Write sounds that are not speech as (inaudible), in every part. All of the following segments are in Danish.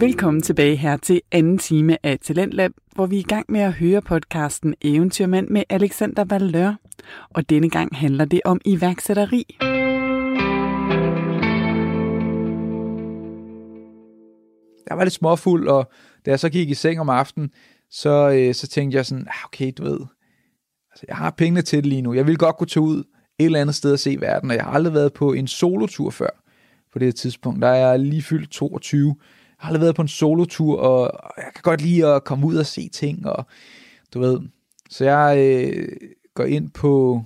Velkommen tilbage her til anden time af Talentlab, hvor vi er i gang med at høre podcasten Eventyrmand med Alexander Valør. Og denne gang handler det om iværksætteri. Jeg var lidt småfuld, og da jeg så gik i seng om aftenen, så, øh, så tænkte jeg sådan, ah, okay, du ved, altså, jeg har pengene til det lige nu. Jeg vil godt gå tage ud et eller andet sted og se verden, og jeg har aldrig været på en solotur før på det her tidspunkt. Der er jeg lige fyldt 22. Jeg har aldrig været på en solotur, og jeg kan godt lide at komme ud og se ting, og du ved. Så jeg øh, går ind på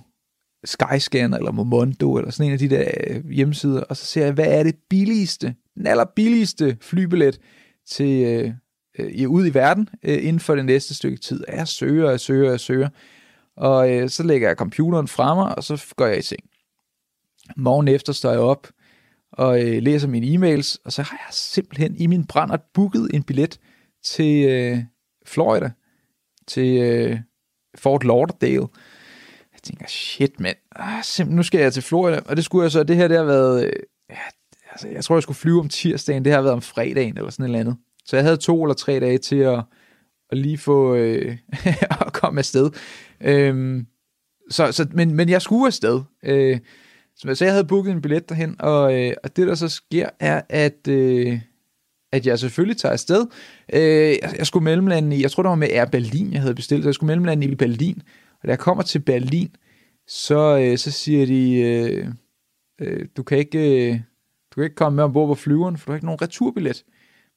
Skyscanner eller Momondo eller sådan en af de der øh, hjemmesider, og så ser jeg, hvad er det billigste, den allerbilligste flybillet til øh, øh, ud i verden øh, inden for det næste stykke tid. Jeg søger, jeg søger, jeg søger. Og øh, så lægger jeg computeren fra mig, og så går jeg i seng. Morgen efter står jeg op og øh, læser mine e-mails, og så har jeg simpelthen i min brændert booket en billet til øh, Florida, til øh, Fort Lauderdale. Jeg tænker, shit mand, ah, nu skal jeg til Florida, og det skulle jeg så, det her det har været, øh, ja, altså, jeg tror jeg skulle flyve om tirsdagen, det har været om fredagen eller sådan et eller andet. Så jeg havde to eller tre dage til at, at lige få øh, (laughs) at komme afsted. Øhm, så, så, men, men jeg skulle afsted. Øh, så, sagde, jeg havde booket en billet derhen, og, øh, og det der så sker, er, at, øh, at jeg selvfølgelig tager afsted. Øh, jeg, jeg skulle mellemlande i, jeg tror det var med Air Berlin, jeg havde bestilt, så jeg skulle mellemlande i Berlin. Og da jeg kommer til Berlin, så, øh, så siger de, øh, øh, du kan ikke... Øh, du kan ikke komme med ombord på flyveren, for du har ikke nogen returbillet.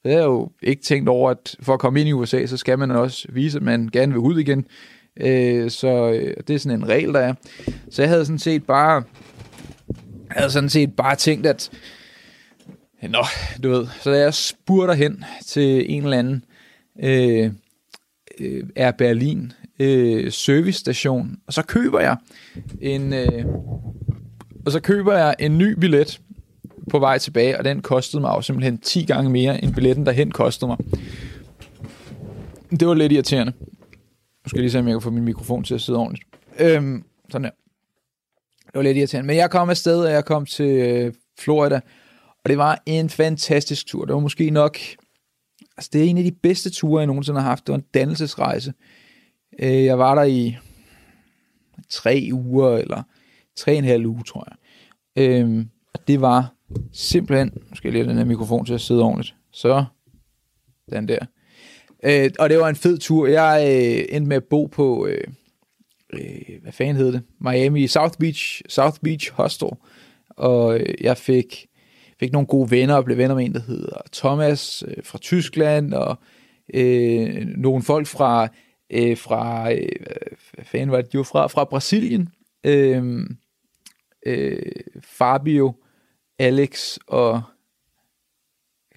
Det har jo ikke tænkt over, at for at komme ind i USA, så skal man også vise, at man gerne vil ud igen. Øh, så øh, det er sådan en regel, der er. Så jeg havde sådan set bare, jeg havde sådan set bare tænkt, at Nå, du ved, så da jeg spurgte hen til en eller anden øh, øh, Air Berlin øh, servicestation, og så køber jeg en øh, og så køber jeg en ny billet på vej tilbage, og den kostede mig jo simpelthen 10 gange mere, end billetten derhen kostede mig. Det var lidt irriterende. Nu skal jeg lige se, om jeg kan få min mikrofon til at sidde ordentligt. Øhm, sådan der. Det var lidt irriterende. Men jeg kom afsted, og jeg kom til øh, Florida, og det var en fantastisk tur. Det var måske nok... Altså, det er en af de bedste ture, jeg nogensinde har haft. Det var en dannelsesrejse. Øh, jeg var der i tre uger, eller tre og en halv uge, tror jeg. Øh, og det var simpelthen, nu skal jeg lige have den her mikrofon til at sidde ordentligt, så den der. Øh, og det var en fed tur. Jeg øh, endte med at bo på, øh, øh, hvad fanden hed det? Miami, South Beach, South Beach Hostel. Og øh, jeg fik, fik nogle gode venner og blev venner med en, der hedder Thomas øh, fra Tyskland, og øh, nogle folk fra, øh, fra øh, hvad fanden var det, de var fra, fra Brasilien. Øh, øh, Fabio, Alex og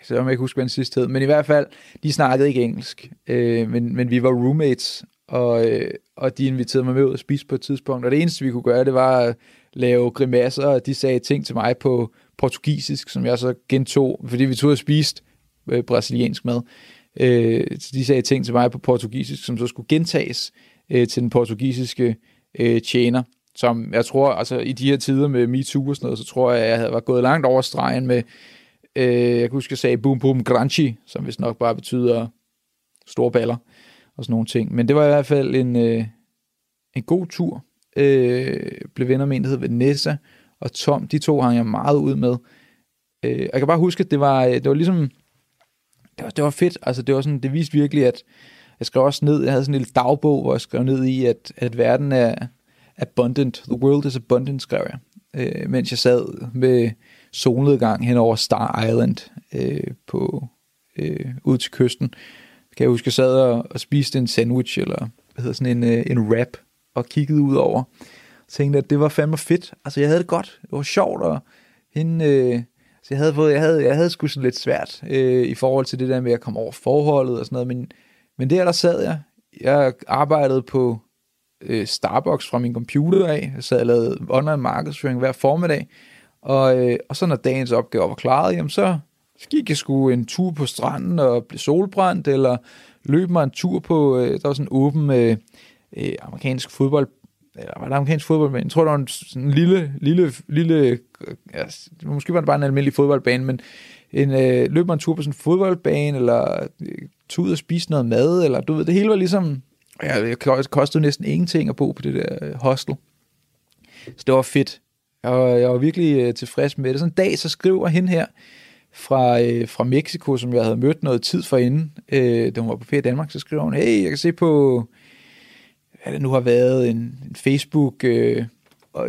så jeg ikke huske, hvad den sidste hed, men i hvert fald, de snakkede ikke engelsk, øh, men, men vi var roommates, og, øh, og de inviterede mig med ud og spise på et tidspunkt, og det eneste, vi kunne gøre, det var at lave grimasser, og de sagde ting til mig på portugisisk, som jeg så gentog, fordi vi tog og spiste øh, brasiliansk mad. Øh, de sagde ting til mig på portugisisk, som så skulle gentages øh, til den portugisiske øh, tjener, som jeg tror, altså i de her tider med MeToo og sådan noget, så tror jeg, at jeg havde var gået langt over stregen med, øh, jeg kan huske, jeg sagde boom boom granchi, som vist nok bare betyder store baller og sådan nogle ting. Men det var i hvert fald en, øh, en god tur. Øh, blev venner med en, der hed Vanessa og Tom. De to hang jeg meget ud med. Øh, jeg kan bare huske, at det var, øh, det var ligesom, det var, det var fedt. Altså det var sådan, det viste virkelig, at jeg skrev også ned, jeg havde sådan en lille dagbog, hvor jeg skrev ned i, at, at verden er, abundant. The world is abundant, skrev jeg, øh, mens jeg sad med solnedgang hen over Star Island øh, på, øh, ud til kysten. Kan jeg huske, jeg sad og, og spiste en sandwich, eller hvad hedder sådan en, øh, en wrap, og kiggede ud over. Og tænkte, at det var fandme fedt. Altså, jeg havde det godt. Det var sjovt, og hende... Øh, så jeg havde, fået, jeg havde, jeg havde sgu sådan lidt svært øh, i forhold til det der med at komme over forholdet og sådan noget, men, men der der sad jeg. Jeg arbejdede på øh, Starbucks fra min computer af. Jeg sad og lavede online markedsføring hver formiddag. Og, øh, og så når dagens opgave var klaret, jamen så, så gik jeg sgu en tur på stranden og blev solbrændt, eller løb mig en tur på, øh, der var sådan en åben øh, øh, amerikansk fodbold, eller var det amerikansk fodbold, men jeg tror, der var en sådan en lille, lille, lille, øh, ja, måske var det bare en almindelig fodboldbane, men en, øh, løb mig en tur på sådan en fodboldbane, eller øh, tog ud og spise noget mad, eller du ved, det hele var ligesom, ja, det kostede næsten ingenting at bo på det der øh, hostel. Så det var fedt. Jeg var, jeg var virkelig øh, tilfreds med det. Sådan en dag, så skriver hen her fra, øh, fra Mexico, som jeg havde mødt noget tid for inden, øh, da hun var på ferie i Danmark, så skriver hun, hey, jeg kan se på, hvad det nu har været, en, en Facebook... Øh,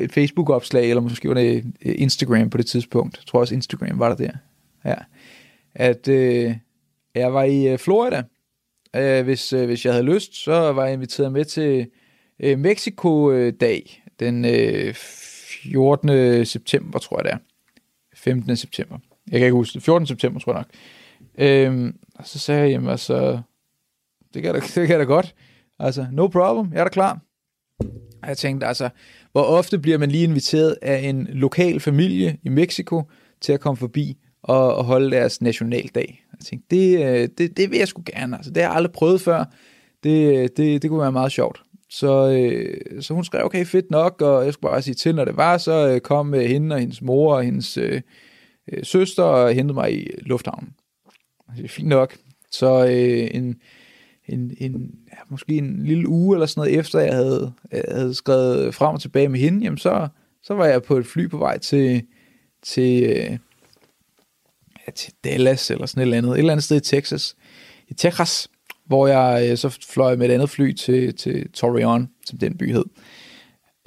et Facebook-opslag, eller måske var det øh, Instagram på det tidspunkt. Jeg tror også Instagram var der der. Ja. At øh, jeg var i øh, Florida. Øh, hvis, øh, hvis jeg havde lyst, så var jeg inviteret med til øh, Mexico-dag den øh, 14. september, tror jeg det er. 15. september. Jeg kan ikke huske det. 14. september, tror jeg nok. Øhm, og så sagde jeg, jamen altså, det kan da, (laughs) det kan da godt. Altså, no problem, jeg er da klar. Og jeg tænkte, altså, hvor ofte bliver man lige inviteret af en lokal familie i Mexico til at komme forbi og, og holde deres nationaldag. Jeg tænkte, det, øh, det, det vil jeg sgu gerne. Altså, det har jeg aldrig prøvet før. Det, øh, det, det kunne være meget sjovt. Så, øh, så hun skrev, okay, fedt nok, og jeg skulle bare sige til, når det var, så øh, kom øh, hende og hendes mor og hendes øh, øh, søster og hentede mig i lufthavnen. Det er fint nok. Så øh, en, en, en, ja, måske en lille uge eller sådan noget efter, jeg havde, jeg havde skrevet frem og tilbage med hende, jamen så, så var jeg på et fly på vej til, til, øh, ja, til Dallas eller sådan et eller andet, et eller andet sted i Texas, i Texas, hvor jeg øh, så fløj med et andet fly til, til Torreon, som den by hed.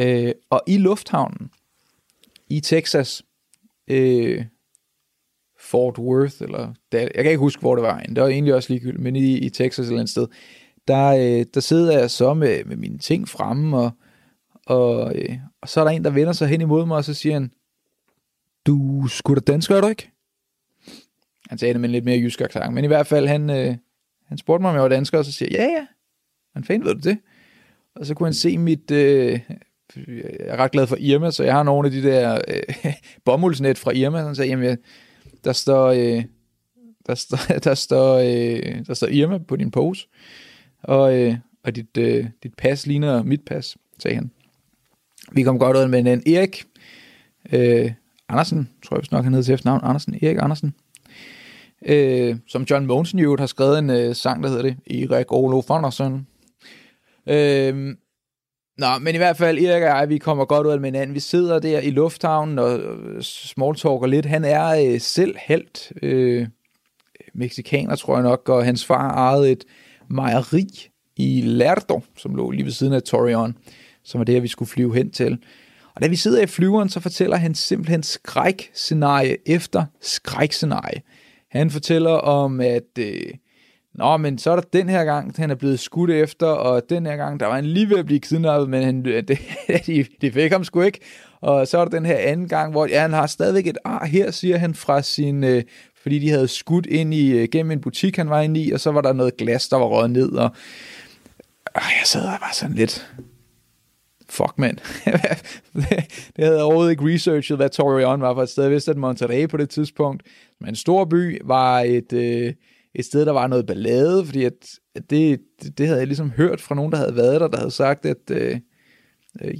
Øh, og i lufthavnen i Texas, øh, Fort Worth, eller jeg kan ikke huske, hvor det var. Det var egentlig også ligegyldigt, men i, i Texas eller et sted, der, øh, der sidder jeg så med, med mine ting fremme, og, og, øh, og så er der en, der vender sig hen imod mig, og så siger han, du skulle da dansk, er du ikke? Han sagde det med en lidt mere jysk accent, men i hvert fald, han, øh, han spurgte mig, om jeg var dansker, og så siger jeg, ja, ja. Han fanden ved du det? Og så kunne han se mit, øh, jeg er ret glad for Irma, så jeg har nogle af de der øh, bomuldsnet fra Irma, så han sagde, jamen, jeg, der står, øh, der står, (laughs) der står, øh, der står Irma på din pose, og, øh, og dit, øh, dit pas ligner mit pas, sagde han. Vi kom godt ud med en Erik øh, Andersen, tror jeg nok han hedder til efternavn, Andersen, Erik Andersen, øh, som John Monsen jo har skrevet en øh, sang, der hedder det, Erik Olof Andersen. Øh, Nå, men i hvert fald, Erik og jeg, vi kommer godt ud af med hinanden. Vi sidder der i lufthavnen og øh, smalltalker lidt. Han er øh, selv helt øh, mexikaner, tror jeg nok, og hans far ejede et mejeri i Lerdo, som lå lige ved siden af Torreon, som var det, vi skulle flyve hen til. Og da vi sidder i flyveren, så fortæller han simpelthen skrækscenarie efter skrækscenarie. Han fortæller om, at øh, Nå, men så er der den her gang, han er blevet skudt efter, og den her gang, der var han lige ved at blive kidnappet, men han, (laughs) det, de, de fik ham sgu ikke. Og så er der den her anden gang, hvor ja, han har stadigvæk et ar her, siger han fra sin, øh, fordi de havde skudt ind i, øh, gennem en butik, han var inde i, og så var der noget glas, der var røget ned, og øh, jeg sad og var sådan lidt, fuck mand. (laughs) det havde jeg overhovedet ikke researchet, hvad Torreon var for et sted. Jeg vidste, at Monterrey på det tidspunkt, men en stor by, var et... Øh, et sted, der var noget ballade, fordi at, at det, det, havde jeg ligesom hørt fra nogen, der havde været der, der havde sagt, at uh,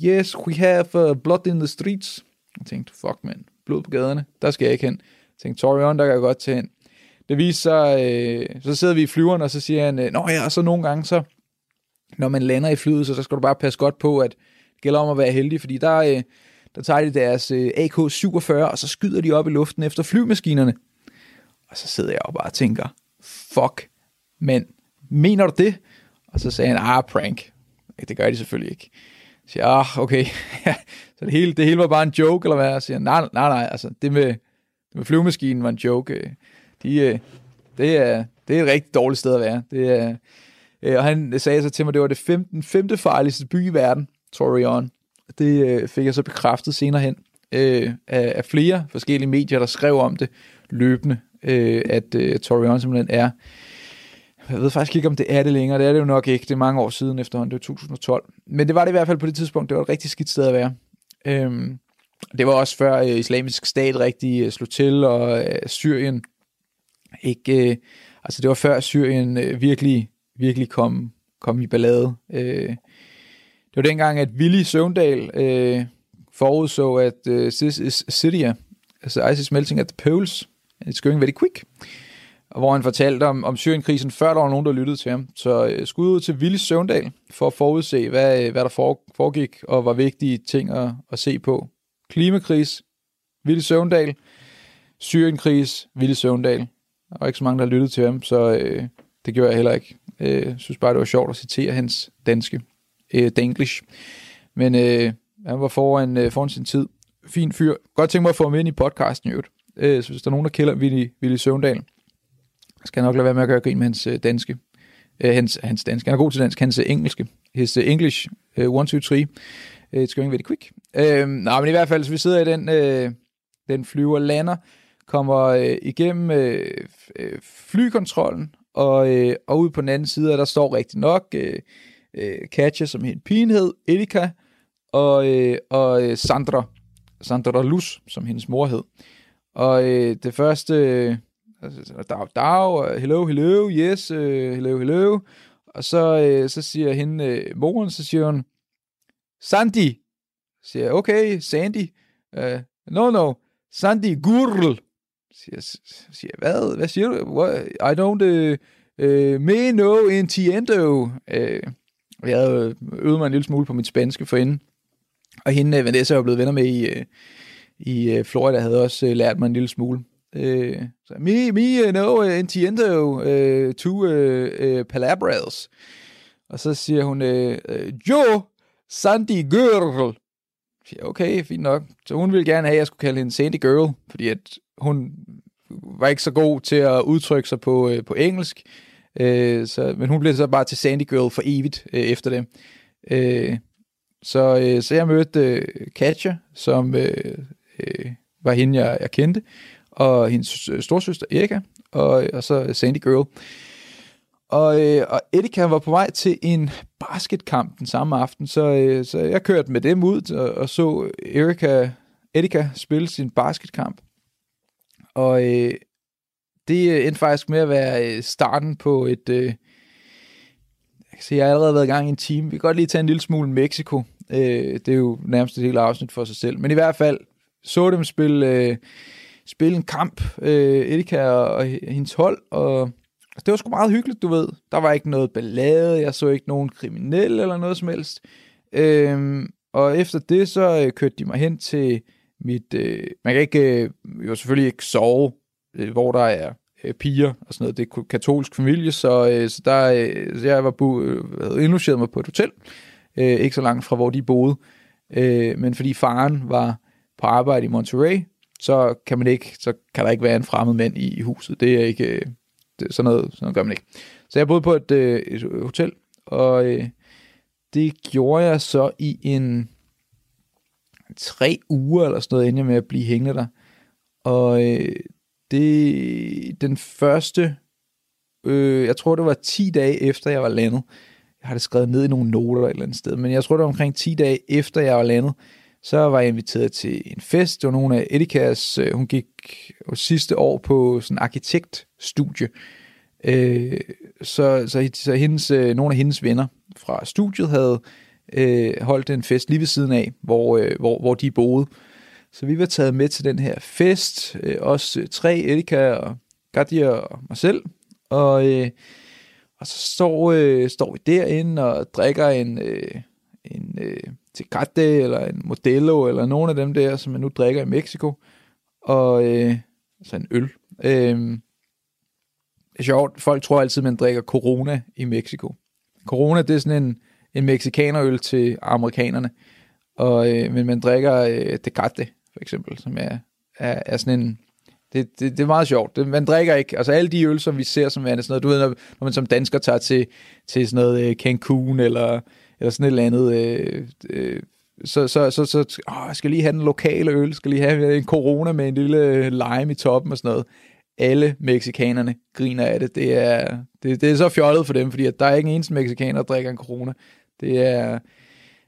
yes, we have uh, blood in the streets. Jeg tænkte, fuck man, blod på gaderne, der skal jeg ikke hen. Jeg tænkte, Torion, der kan jeg godt tage hen. Det viser sig, uh, så sidder vi i flyveren, og så siger han, nå ja, og så nogle gange, så når man lander i flyet, så, så skal du bare passe godt på, at det gælder om at være heldig, fordi der, uh, der tager de deres uh, AK-47, og så skyder de op i luften efter flymaskinerne. Og så sidder jeg og bare tænker, fuck, men mener du det? Og så sagde han, ah, prank. Det gør de selvfølgelig ikke. Så siger ah, okay. (laughs) så det hele, det hele var bare en joke, eller hvad? Jeg siger, nej, nej, nej, altså, det med, det med flyvemaskinen var en joke. De, øh, det, er, det er et rigtig dårligt sted at være. Det er, øh, og han sagde så til mig, det var det femte, femte farligste by i verden, Torreon. Det øh, fik jeg så bekræftet senere hen af, af flere forskellige medier, der skrev om det løbende øh, at øh, Torreon simpelthen er, jeg ved faktisk ikke, om det er det længere, det er det jo nok ikke, det er mange år siden efterhånden, det var 2012, men det var det i hvert fald på det tidspunkt, det var et rigtig skidt sted at være. Øhm, det var også før øh, islamisk stat rigtig øh, slog til, og øh, Syrien ikke, øh, altså det var før Syrien øh, virkelig, virkelig kom, kom i ballade. Øh, det var dengang, at Willy Søvndal øh, forudså, at øh, Syria, altså ISIS melting at the poles, It's going very quick. Hvor han fortalte om, om Syrienkrisen, før der var nogen, der lyttede til ham. Så øh, skud ud til Ville Søvndal for at forudse, hvad, øh, hvad der foregik, og var vigtige ting at, at se på. Klimakris, Ville Søvndal, Syrienkris, Ville Søvndal. Der var ikke så mange, der lyttede til ham, så øh, det gjorde jeg heller ikke. Øh, jeg synes bare, det var sjovt at citere hans danske, øh, danglish. Men øh, han var foran, øh, foran sin tid. Fin fyr. Godt tænke mig at få ham ind i podcasten i øvrigt. Øh, så hvis der er nogen, der kælder Willy, Willy Søvndal, skal jeg nok lade være med at gøre grin med hans øh, danske. Øh, hans, hans danske. Han er god til dansk. Hans øh, engelske. His uh, English. Uh, one, two, three. Uh, it's going very quick. Uh, nej, men i hvert fald, så vi sidder i den, uh, den flyver lander, kommer uh, igennem uh, flykontrollen, og, uh, og ude på den anden side, der står rigtig nok uh, uh, Katja, som helt pigen hed, og, uh, og uh, Sandra, Sandra Luz, som hendes mor hed. Og øh, det første, øh, dag, dag, øh, hello, hello, yes, øh, hello, hello, og så, øh, så siger hende, øh, moren, så siger hun, Sandy, siger okay, Sandy, uh, no, no, Sandy Gurl, siger, siger hvad, hvad siger du, What? I don't, øh, uh, uh, me no entiendo, uh, jeg havde øvet mig en lille smule på mit spanske for hende, og hende, Vanessa, er blevet venner med i, uh, i øh, Florida, havde også øh, lært mig en lille smule. Øh, så me, me øh, no entiendo uh, to uh, uh, palabras. Og så siger hun, øh, jo, Sandy Girl. siger, okay, fint nok. Så hun ville gerne have, at jeg skulle kalde hende Sandy Girl, fordi at hun var ikke så god til at udtrykke sig på, øh, på engelsk. Øh, så, men hun blev så bare til Sandy Girl for evigt øh, efter det. Øh, så, øh, så jeg mødte øh, Katja, som øh, øh, var hende, jeg, jeg kendte, og hendes storsøster Erika, og, og så Sandy Girl. Og, øh, og Erika var på vej til en basketkamp den samme aften, så, øh, så jeg kørte med dem ud og, og så Erika, Erika spille sin basketkamp. Og øh, det endte faktisk med at være øh, starten på et... Øh, jeg kan se, jeg har allerede været i gang i en time. Vi kan godt lige tage en lille smule Mexico. Øh, det er jo nærmest et helt afsnit for sig selv. Men i hvert fald så dem spille, øh, spille en kamp, øh, Erika og, og hendes hold, og det var sgu meget hyggeligt, du ved. Der var ikke noget ballade, jeg så ikke nogen kriminelle eller noget som helst. Øhm, og efter det, så øh, kørte de mig hen til mit... Øh, man kan ikke... Øh, jo selvfølgelig ikke sove, øh, hvor der er øh, piger og sådan noget. Det er katolsk familie, så, øh, så der, øh, så jeg var bu, øh, indlogeret mig på et hotel. Øh, ikke så langt fra, hvor de boede. Øh, men fordi faren var på arbejde i Monterey, så kan man ikke, så kan der ikke være en fremmed mand i, i huset. Det er ikke, øh, det, sådan, noget, sådan noget gør man ikke. Så jeg boede på et, øh, et hotel, og øh, det gjorde jeg så i en tre uger eller sådan noget, inden jeg med at blive hængende der. Og øh, det den første, øh, jeg tror det var 10 dage efter jeg var landet, jeg har det skrevet ned i nogle noter eller et eller andet sted, men jeg tror det var omkring 10 dage efter jeg var landet, så var jeg inviteret til en fest. og nogle af Edikas, øh, hun gik sidste år på sådan en arkitektstudie. Øh, så, så, så hendes, øh, nogle af hendes venner fra studiet havde øh, holdt en fest lige ved siden af, hvor, øh, hvor, hvor de boede. Så vi var taget med til den her fest, øh, os øh, tre, Erika og Gadia og mig selv. Og, øh, og så står, øh, står vi derinde og drikker en, øh, en øh, Tecate eller en Modelo eller nogle af dem der, som man nu drikker i Mexico. Og øh, så en øl. Øh, det er sjovt, folk tror altid, man drikker Corona i Mexico. Corona, det er sådan en, en mexikanerøl til amerikanerne. Og, øh, men man drikker øh, Tecate, for eksempel, som er, er, er sådan en... Det, det, det er meget sjovt. Det, man drikker ikke... Altså alle de øl, som vi ser som værende sådan noget... Du ved, når, når man som dansker tager til, til sådan noget øh, Cancun eller eller sådan et eller andet, øh, øh, så, så, så, så åh, jeg skal lige have den lokale øl, skal lige have en corona med en lille øh, lime i toppen og sådan noget. Alle meksikanerne griner af det. Det er, det, det er så fjollet for dem, fordi at der er ikke en eneste mexikaner, der drikker en corona. Det er,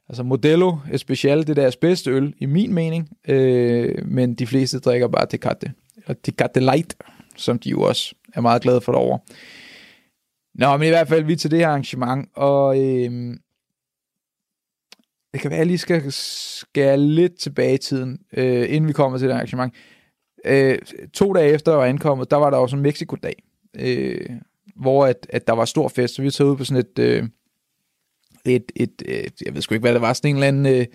altså Modelo Especial, det er deres bedste øl, i min mening, øh, men de fleste drikker bare Tecate, eller Tecate Light, som de jo også er meget glade for derovre. Nå, men i hvert fald, vi er til det her arrangement, og øh, det kan være, at jeg lige skal skære lidt tilbage i tiden, øh, inden vi kommer til det arrangement. øh, to dage efter jeg var ankommet, der var der også en Mexico-dag, øh, hvor at, at der var stor fest, så vi tog ud på sådan et, øh, et, et, øh, jeg ved sgu ikke, hvad det var, sådan en eller anden øh,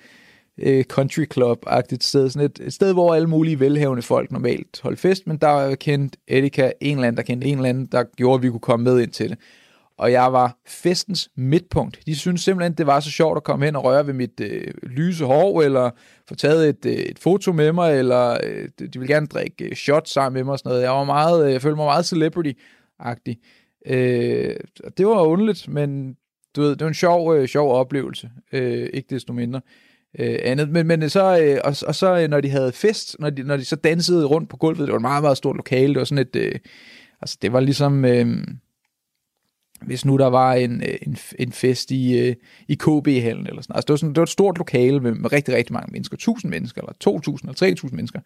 øh country club-agtigt sted, sådan et, et sted, hvor alle mulige velhavende folk normalt holdt fest, men der var kendt Etika, en eller anden, der kendte en eller anden, der gjorde, at vi kunne komme med ind til det og jeg var festens midtpunkt. De synes simpelthen, det var så sjovt at komme hen og røre ved mit øh, lyse hår, eller få taget et, øh, et foto med mig, eller øh, de ville gerne drikke øh, shots sammen med mig og sådan noget. Jeg var meget, øh, jeg følte mig meget celebrity-agtig. Øh, det var underligt, men du ved, det var en sjov, øh, sjov oplevelse. Øh, ikke desto mindre øh, andet. Men, men så, øh, og, og så øh, når de havde fest, når de, når de så dansede rundt på gulvet, det var et meget, meget stort lokale, det var sådan et, øh, altså det var ligesom, øh, hvis nu der var en, øh, en, en fest i, øh, i KB-hallen eller sådan Altså det var, sådan, det var et stort lokale med, med rigtig, rigtig mange mennesker. 1000 mennesker, eller 2000, eller 3000 mennesker.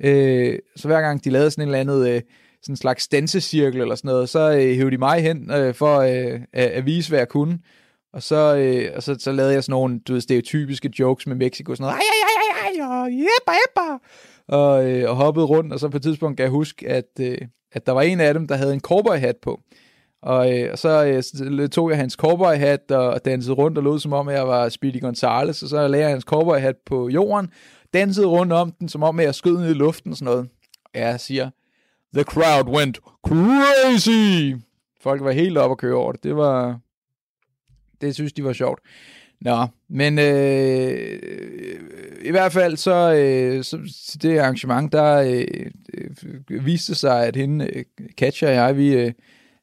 Øh, så hver gang de lavede sådan en eller andet... Øh, sådan en slags dansecirkel eller sådan noget, så øh, hævde de mig hen øh, for øh, at, at vise, hvad jeg kunne. Og så, øh, og så, så lavede jeg sådan nogle du ved, stereotypiske jokes med Mexico, sådan noget, ej, ej, ej, ej, og jeppa, jeppa, og, øh, og hoppede rundt, og så på et tidspunkt kan jeg huske, at, øh, at der var en af dem, der havde en cowboy-hat på. Og, øh, og så øh, tog jeg hans cowboy-hat og dansede rundt og lod som om, jeg var Speedy Gonzales, og så lagde jeg hans cowboy-hat på jorden, dansede rundt om den, som om jeg skød ned i luften og sådan noget. Og jeg siger, the crowd went crazy! Folk var helt op at køre over det. Det var... Det synes de var sjovt. Nå, men øh, i hvert fald så, øh, så det arrangement, der øh, øh, viste sig, at hende, øh, Katja og jeg, vi, øh,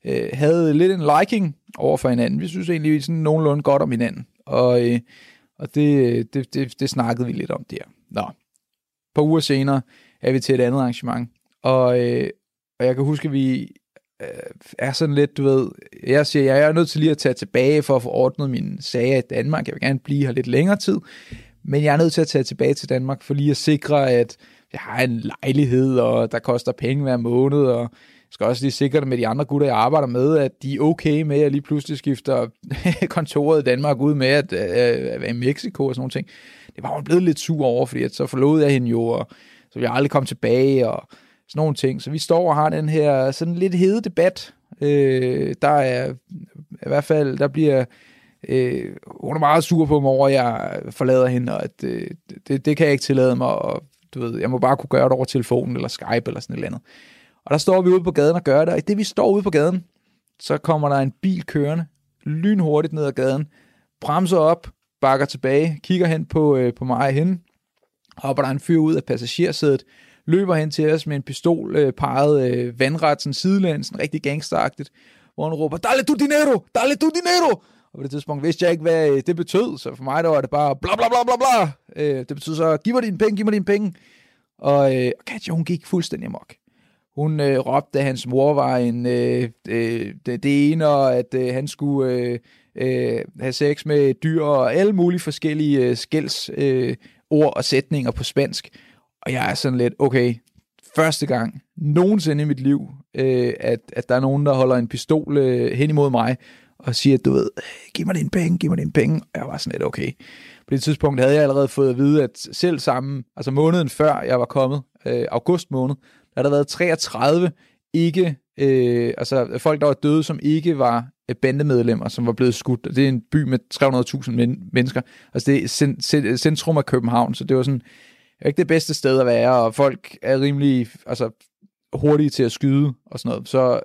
øh, havde lidt en liking over for hinanden. Vi synes egentlig, vi sådan nogenlunde godt om hinanden. Og, øh, og det, det, det, det snakkede vi lidt om der. Nå. Et par uger senere er vi til et andet arrangement. Og, øh, og jeg kan huske, at vi øh, er sådan lidt, du ved, jeg siger, jeg er nødt til lige at tage tilbage for at få ordnet mine sager i Danmark. Jeg vil gerne blive her lidt længere tid. Men jeg er nødt til at tage tilbage til Danmark for lige at sikre, at jeg har en lejlighed, og der koster penge hver måned, og skal også lige sikre det med de andre gutter, jeg arbejder med, at de er okay med, at lige pludselig skifter (laughs) kontoret i Danmark ud med at, øh, at være i Mexico og sådan noget. ting. Det var hun blevet lidt sur over, fordi at så forlod jeg hende jo, og så vi jeg aldrig komme tilbage, og sådan nogle ting. Så vi står og har den her sådan lidt hede debat. Øh, der er i hvert fald, der bliver øh, hun er meget sur på mig over, at jeg forlader hende, og at øh, det, det kan jeg ikke tillade mig, og du ved, jeg må bare kunne gøre det over telefonen, eller Skype, eller sådan et eller andet. Og der står vi ude på gaden og gør det, og i det vi står ude på gaden, så kommer der en bil kørende, lynhurtigt ned ad gaden, bremser op, bakker tilbage, kigger hen på, øh, på mig og hende, hopper der en fyr ud af passagersædet, løber hen til os med en pistol øh, peget øh, vandret, sådan sidelæns, sådan rigtig gangsteragtigt, hvor han råber, dale tu dinero, dale tu dinero, og på det tidspunkt vidste jeg ikke, hvad øh, det betød, så for mig der var det bare bla bla bla bla bla. Øh, det betød så, giv mig dine penge, giv mig dine penge. Og øh, Katja, hun gik fuldstændig amok. Hun øh, råbte, at hans mor var en øh, øh, det, det ene, og at øh, han skulle øh, øh, have sex med dyr, og alle mulige forskellige øh, skælds øh, ord og sætninger på spansk. Og jeg er sådan lidt, okay, første gang nogensinde i mit liv, øh, at, at der er nogen, der holder en pistol øh, hen imod mig, og siger, du ved, giv mig din penge, giv mig din penge. Og jeg var sådan lidt, okay. På det tidspunkt havde jeg allerede fået at vide, at selv sammen, altså måneden før jeg var kommet, øh, august måned, der har der været 33 ikke, øh, altså folk, der var døde, som ikke var øh, bandemedlemmer, som var blevet skudt. Det er en by med 300.000 men- mennesker. Altså det er centrum af København, så det var sådan, ikke det bedste sted at være, og folk er rimelig altså, hurtige til at skyde og sådan noget. Så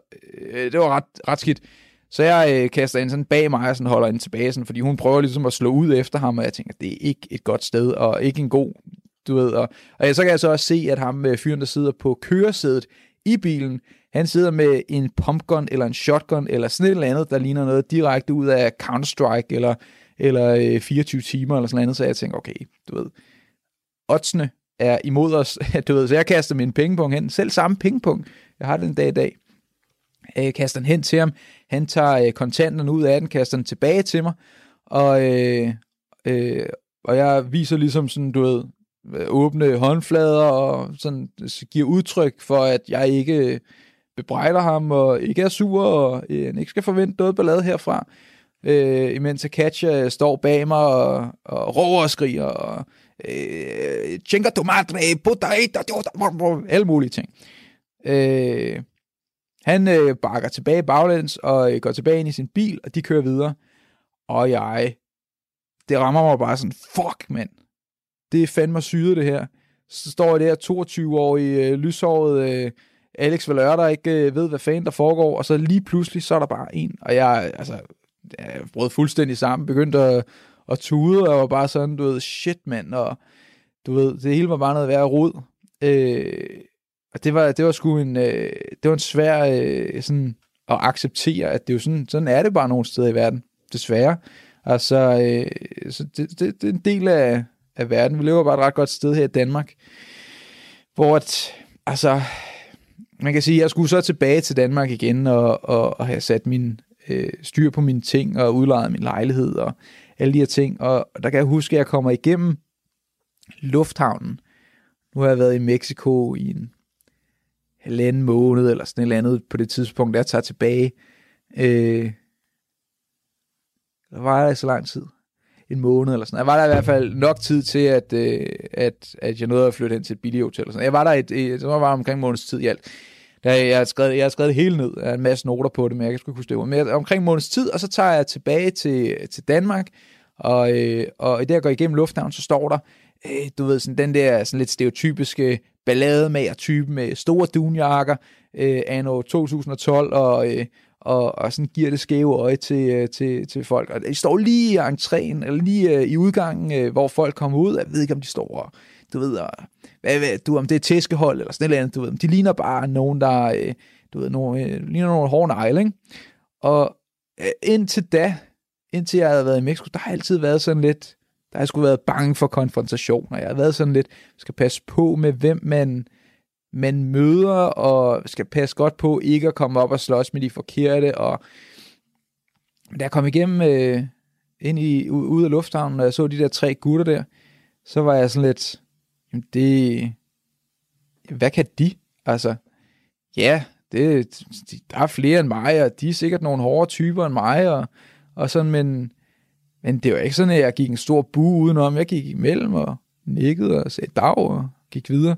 øh, det var ret, ret skidt. Så jeg øh, kaster en sådan bag mig og sådan holder hende tilbage, sådan, fordi hun prøver ligesom at slå ud efter ham, og jeg tænker, det er ikke et godt sted, og ikke en god du ved. Og, og så kan jeg så også se, at ham med fyren, der sidder på køresædet i bilen, han sidder med en pumpgun eller en shotgun eller sådan et eller andet, der ligner noget direkte ud af Counter-Strike eller, eller øh, 24 timer eller sådan noget. Andet, så jeg tænker, okay, du ved, oddsene er imod os, (laughs) du ved, så jeg kaster min pingpong hen, selv samme pingpong, jeg har den dag i dag, jeg kaster den hen til ham, han tager øh, kontanterne ud af den, kaster den tilbage til mig, og, øh, øh, og jeg viser ligesom sådan, du ved, Øh, åbne håndflader og sådan giver udtryk for, at jeg ikke øh, bebrejder ham og ikke er sur og øh, ikke skal forvente noget ballade herfra. Øh, imens Katja står bag mig og, og råber og skriger og øh, chinga tu madre, puta, alle mulige ting. Øh, han øh, bakker tilbage baglæns og øh, går tilbage ind i sin bil, og de kører videre. Og jeg, det rammer mig bare sådan, fuck mand, det er fandme syret det her. Så står jeg der 22-årig øh, lyshåret øh, Alex Valør, der ikke øh, ved, hvad fanden der foregår, og så lige pludselig, så er der bare en, og jeg, altså, jeg brød fuldstændig sammen, begyndte at, at tude, og var bare sådan, du ved, shit mand, og du ved, det hele var bare noget værd rod. Øh, og det var, det var sgu en, øh, det var en svær øh, sådan at acceptere, at det jo sådan, sådan er det bare nogle steder i verden, desværre. Altså, øh, så det, det, det er en del af, af verden. Vi lever bare et ret godt sted her i Danmark, hvor at, altså, man kan sige, at jeg skulle så tilbage til Danmark igen og, og, og have sat min øh, styr på mine ting og udlejet min lejlighed og alle de her ting. Og der kan jeg huske, at jeg kommer igennem lufthavnen. Nu har jeg været i Mexico i en halvanden måned eller sådan et eller andet på det tidspunkt, der jeg tager tilbage. Øh, der var jeg så lang tid? En måned eller sådan Jeg var der i hvert fald nok tid til, at, øh, at, at jeg nåede at flytte hen til et billigt hotel. Eller sådan. Jeg var der et, et, så var omkring en måneds tid i alt. Der, jeg, har skrevet, jeg har skrevet det hele ned. Jeg har en masse noter på det, men jeg kan sgu ikke huske det. Men jeg, omkring en måneds tid, og så tager jeg tilbage til, til Danmark, og, øh, og i det, jeg går igennem lufthavnen, så står der, øh, du ved, sådan den der sådan lidt stereotypiske ballademager-type med store dunjakker øh, anno 2012, og, øh, og, og sådan giver det skæve øje til, øh, til, til folk. Og de står lige i entréen, eller lige øh, i udgangen, øh, hvor folk kommer ud. Jeg ved ikke, om de står og, du ved, og, hvad, hvad, du, om det er tæskehold, eller sådan noget andet, du ved. De ligner bare nogen, der, du ved, nogen, ligner nogle hårde negle, ikke? Og indtil da, indtil jeg havde været i Mexico, der har altid været sådan lidt, der har jeg sgu været bange for konfrontationer. Jeg har været sådan lidt, skal passe på med, hvem man, man møder, og skal passe godt på ikke at komme op og slås med de forkerte. Og da jeg kom igennem øh, ind i, ud af lufthavnen, og jeg så de der tre gutter der, så var jeg sådan lidt, jamen det, hvad kan de? Altså, ja, det, der er flere end mig, og de er sikkert nogle hårdere typer end mig, og, og sådan, men men det var ikke sådan, at jeg gik en stor bu udenom. Jeg gik imellem og nikkede og sagde dag og gik videre.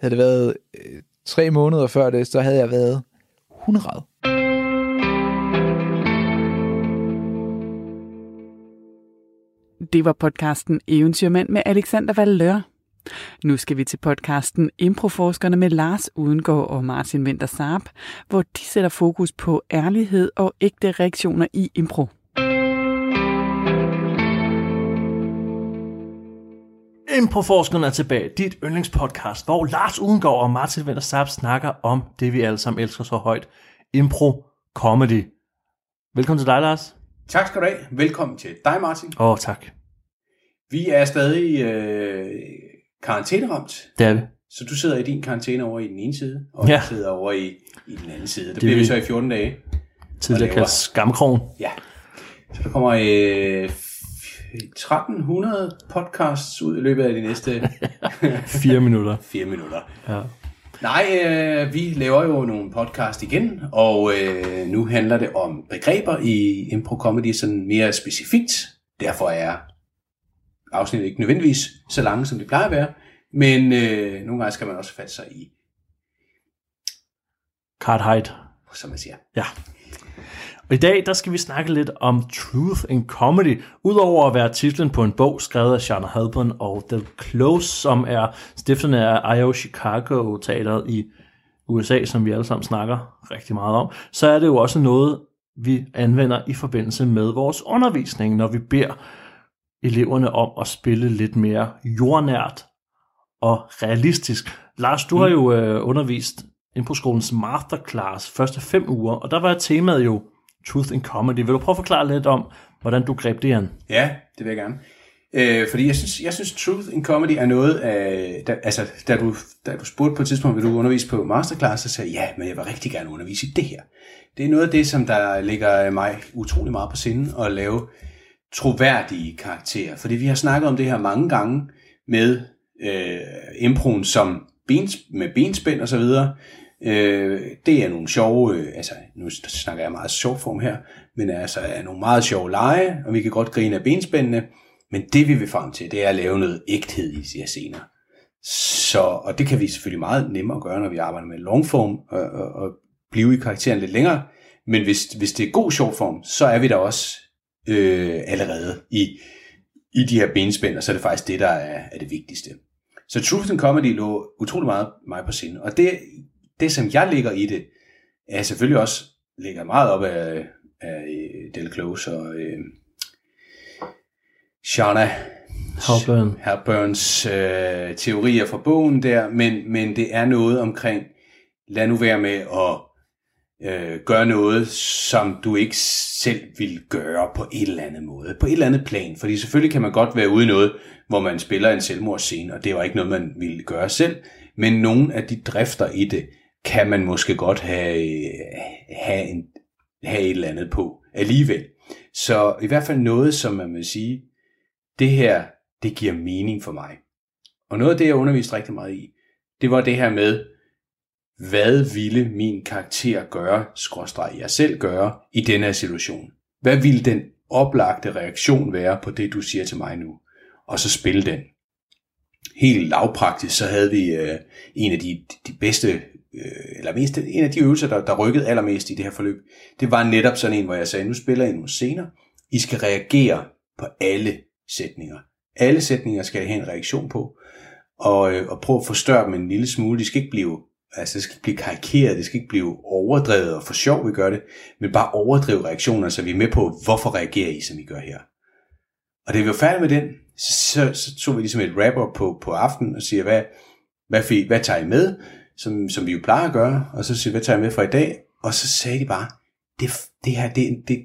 Havde det været øh, tre måneder før det, så havde jeg været hunderad. Det var podcasten Eventyrmand med Alexander Valør. Nu skal vi til podcasten Improforskerne med Lars Udengård og Martin Winter Saab, hvor de sætter fokus på ærlighed og ægte reaktioner i impro. Improforskerne er tilbage, dit yndlingspodcast, hvor Lars Udengård og Martin Venter Saab snakker om det, vi alle sammen elsker så højt. Impro comedy. Velkommen til dig, Lars. Tak skal du have. Velkommen til dig, Martin. Åh, oh, tak. Vi er stadig øh, karantæneramt. Det er vi. Så du sidder i din karantæne over i den ene side, og Ja. jeg sidder over i, i den anden side. Det, Det bliver vi så i 14 dage. Tidligere kaldt skamkrogen. Ja. Så der kommer øh, 1300 podcasts ud i løbet af de næste (laughs) Fire minutter. fire minutter. Ja. Nej, øh, vi laver jo nogle podcast igen, og øh, nu handler det om begreber i impro comedy sådan mere specifikt. Derfor er afsnittet ikke nødvendigvis så lange, som det plejer at være, men øh, nogle gange skal man også fatte sig i, Card height. som man siger. Ja. Og i dag, der skal vi snakke lidt om Truth in Comedy. Udover at være titlen på en bog skrevet af Shana Halpern og The Close, som er stifterne af I.O. Chicago Teateret i USA, som vi alle sammen snakker rigtig meget om, så er det jo også noget, vi anvender i forbindelse med vores undervisning, når vi beder eleverne om at spille lidt mere jordnært og realistisk. Lars, du har jo øh, undervist Improskolens masterclass første fem uger, og der var temaet jo Truth in Comedy. Vil du prøve at forklare lidt om, hvordan du greb det an? Ja, det vil jeg gerne. Øh, fordi jeg synes, jeg synes, Truth in Comedy er noget af... Da, altså, da du, da du spurgte på et tidspunkt, vil du undervise på masterclass, så sagde jeg, ja, men jeg vil rigtig gerne undervise i det her. Det er noget af det, som der ligger mig utrolig meget på sinde, at lave troværdige karakterer. Fordi vi har snakket om det her mange gange med øh, improen som bens, med benspænd og så videre. Øh, det er nogle sjove, øh, altså nu snakker jeg meget sjov form her, men altså er nogle meget sjove lege, og vi kan godt grine af benspændene. Men det vi vil frem til, det er at lave noget ægthed i de her scener. Så, og det kan vi selvfølgelig meget nemmere gøre, når vi arbejder med longform og, og, og blive i karakteren lidt længere. Men hvis, hvis det er god shortform, så er vi der også øh, allerede i, i de her benspænd, og så er det faktisk det, der er, er det vigtigste. Så Truth and Comedy lå utrolig meget mig på sinde. Og det, det, som jeg ligger i det, er selvfølgelig også ligger meget op af, af øh, Del Close og øh, Shauna Halburn. Halburns øh, teorier fra bogen der, men, men det er noget omkring, lad nu være med at øh, gøre noget, som du ikke selv vil gøre på et eller andet måde, på et eller andet plan. Fordi selvfølgelig kan man godt være ude i noget, hvor man spiller en selvmordsscene, og det var ikke noget, man ville gøre selv, men nogle af de drifter i det, kan man måske godt have, have, en, have et eller andet på alligevel. Så i hvert fald noget, som man vil sige, det her, det giver mening for mig. Og noget af det, jeg underviste rigtig meget i, det var det her med, hvad ville min karakter gøre, skråstreg jeg selv gøre, i den her situation? Hvad ville den oplagte reaktion være på det, du siger til mig nu? Og så spille den. Helt lavpraktisk, så havde vi øh, en af de, de bedste, Øh, eller mest, en af de øvelser, der, der rykkede allermest i det her forløb. Det var netop sådan en, hvor jeg sagde, nu spiller I nogle scener. I skal reagere på alle sætninger. Alle sætninger skal I have en reaktion på. Og, øh, og prøv at forstørre dem en lille smule. De skal ikke blive Altså det skal ikke blive karikeret, det skal ikke blive overdrevet og for sjov, vi gør det, men bare overdrive reaktioner, så vi er med på, hvorfor reagerer I, som I gør her. Og det vi var færdige med den, så, så så tog vi ligesom et wrap på, på aftenen og siger, hvad, hvad, hvad tager I med, som, som vi jo plejer at gøre, og så siger vi, hvad tager I med fra i dag? Og så sagde de bare, det, det her, det, det,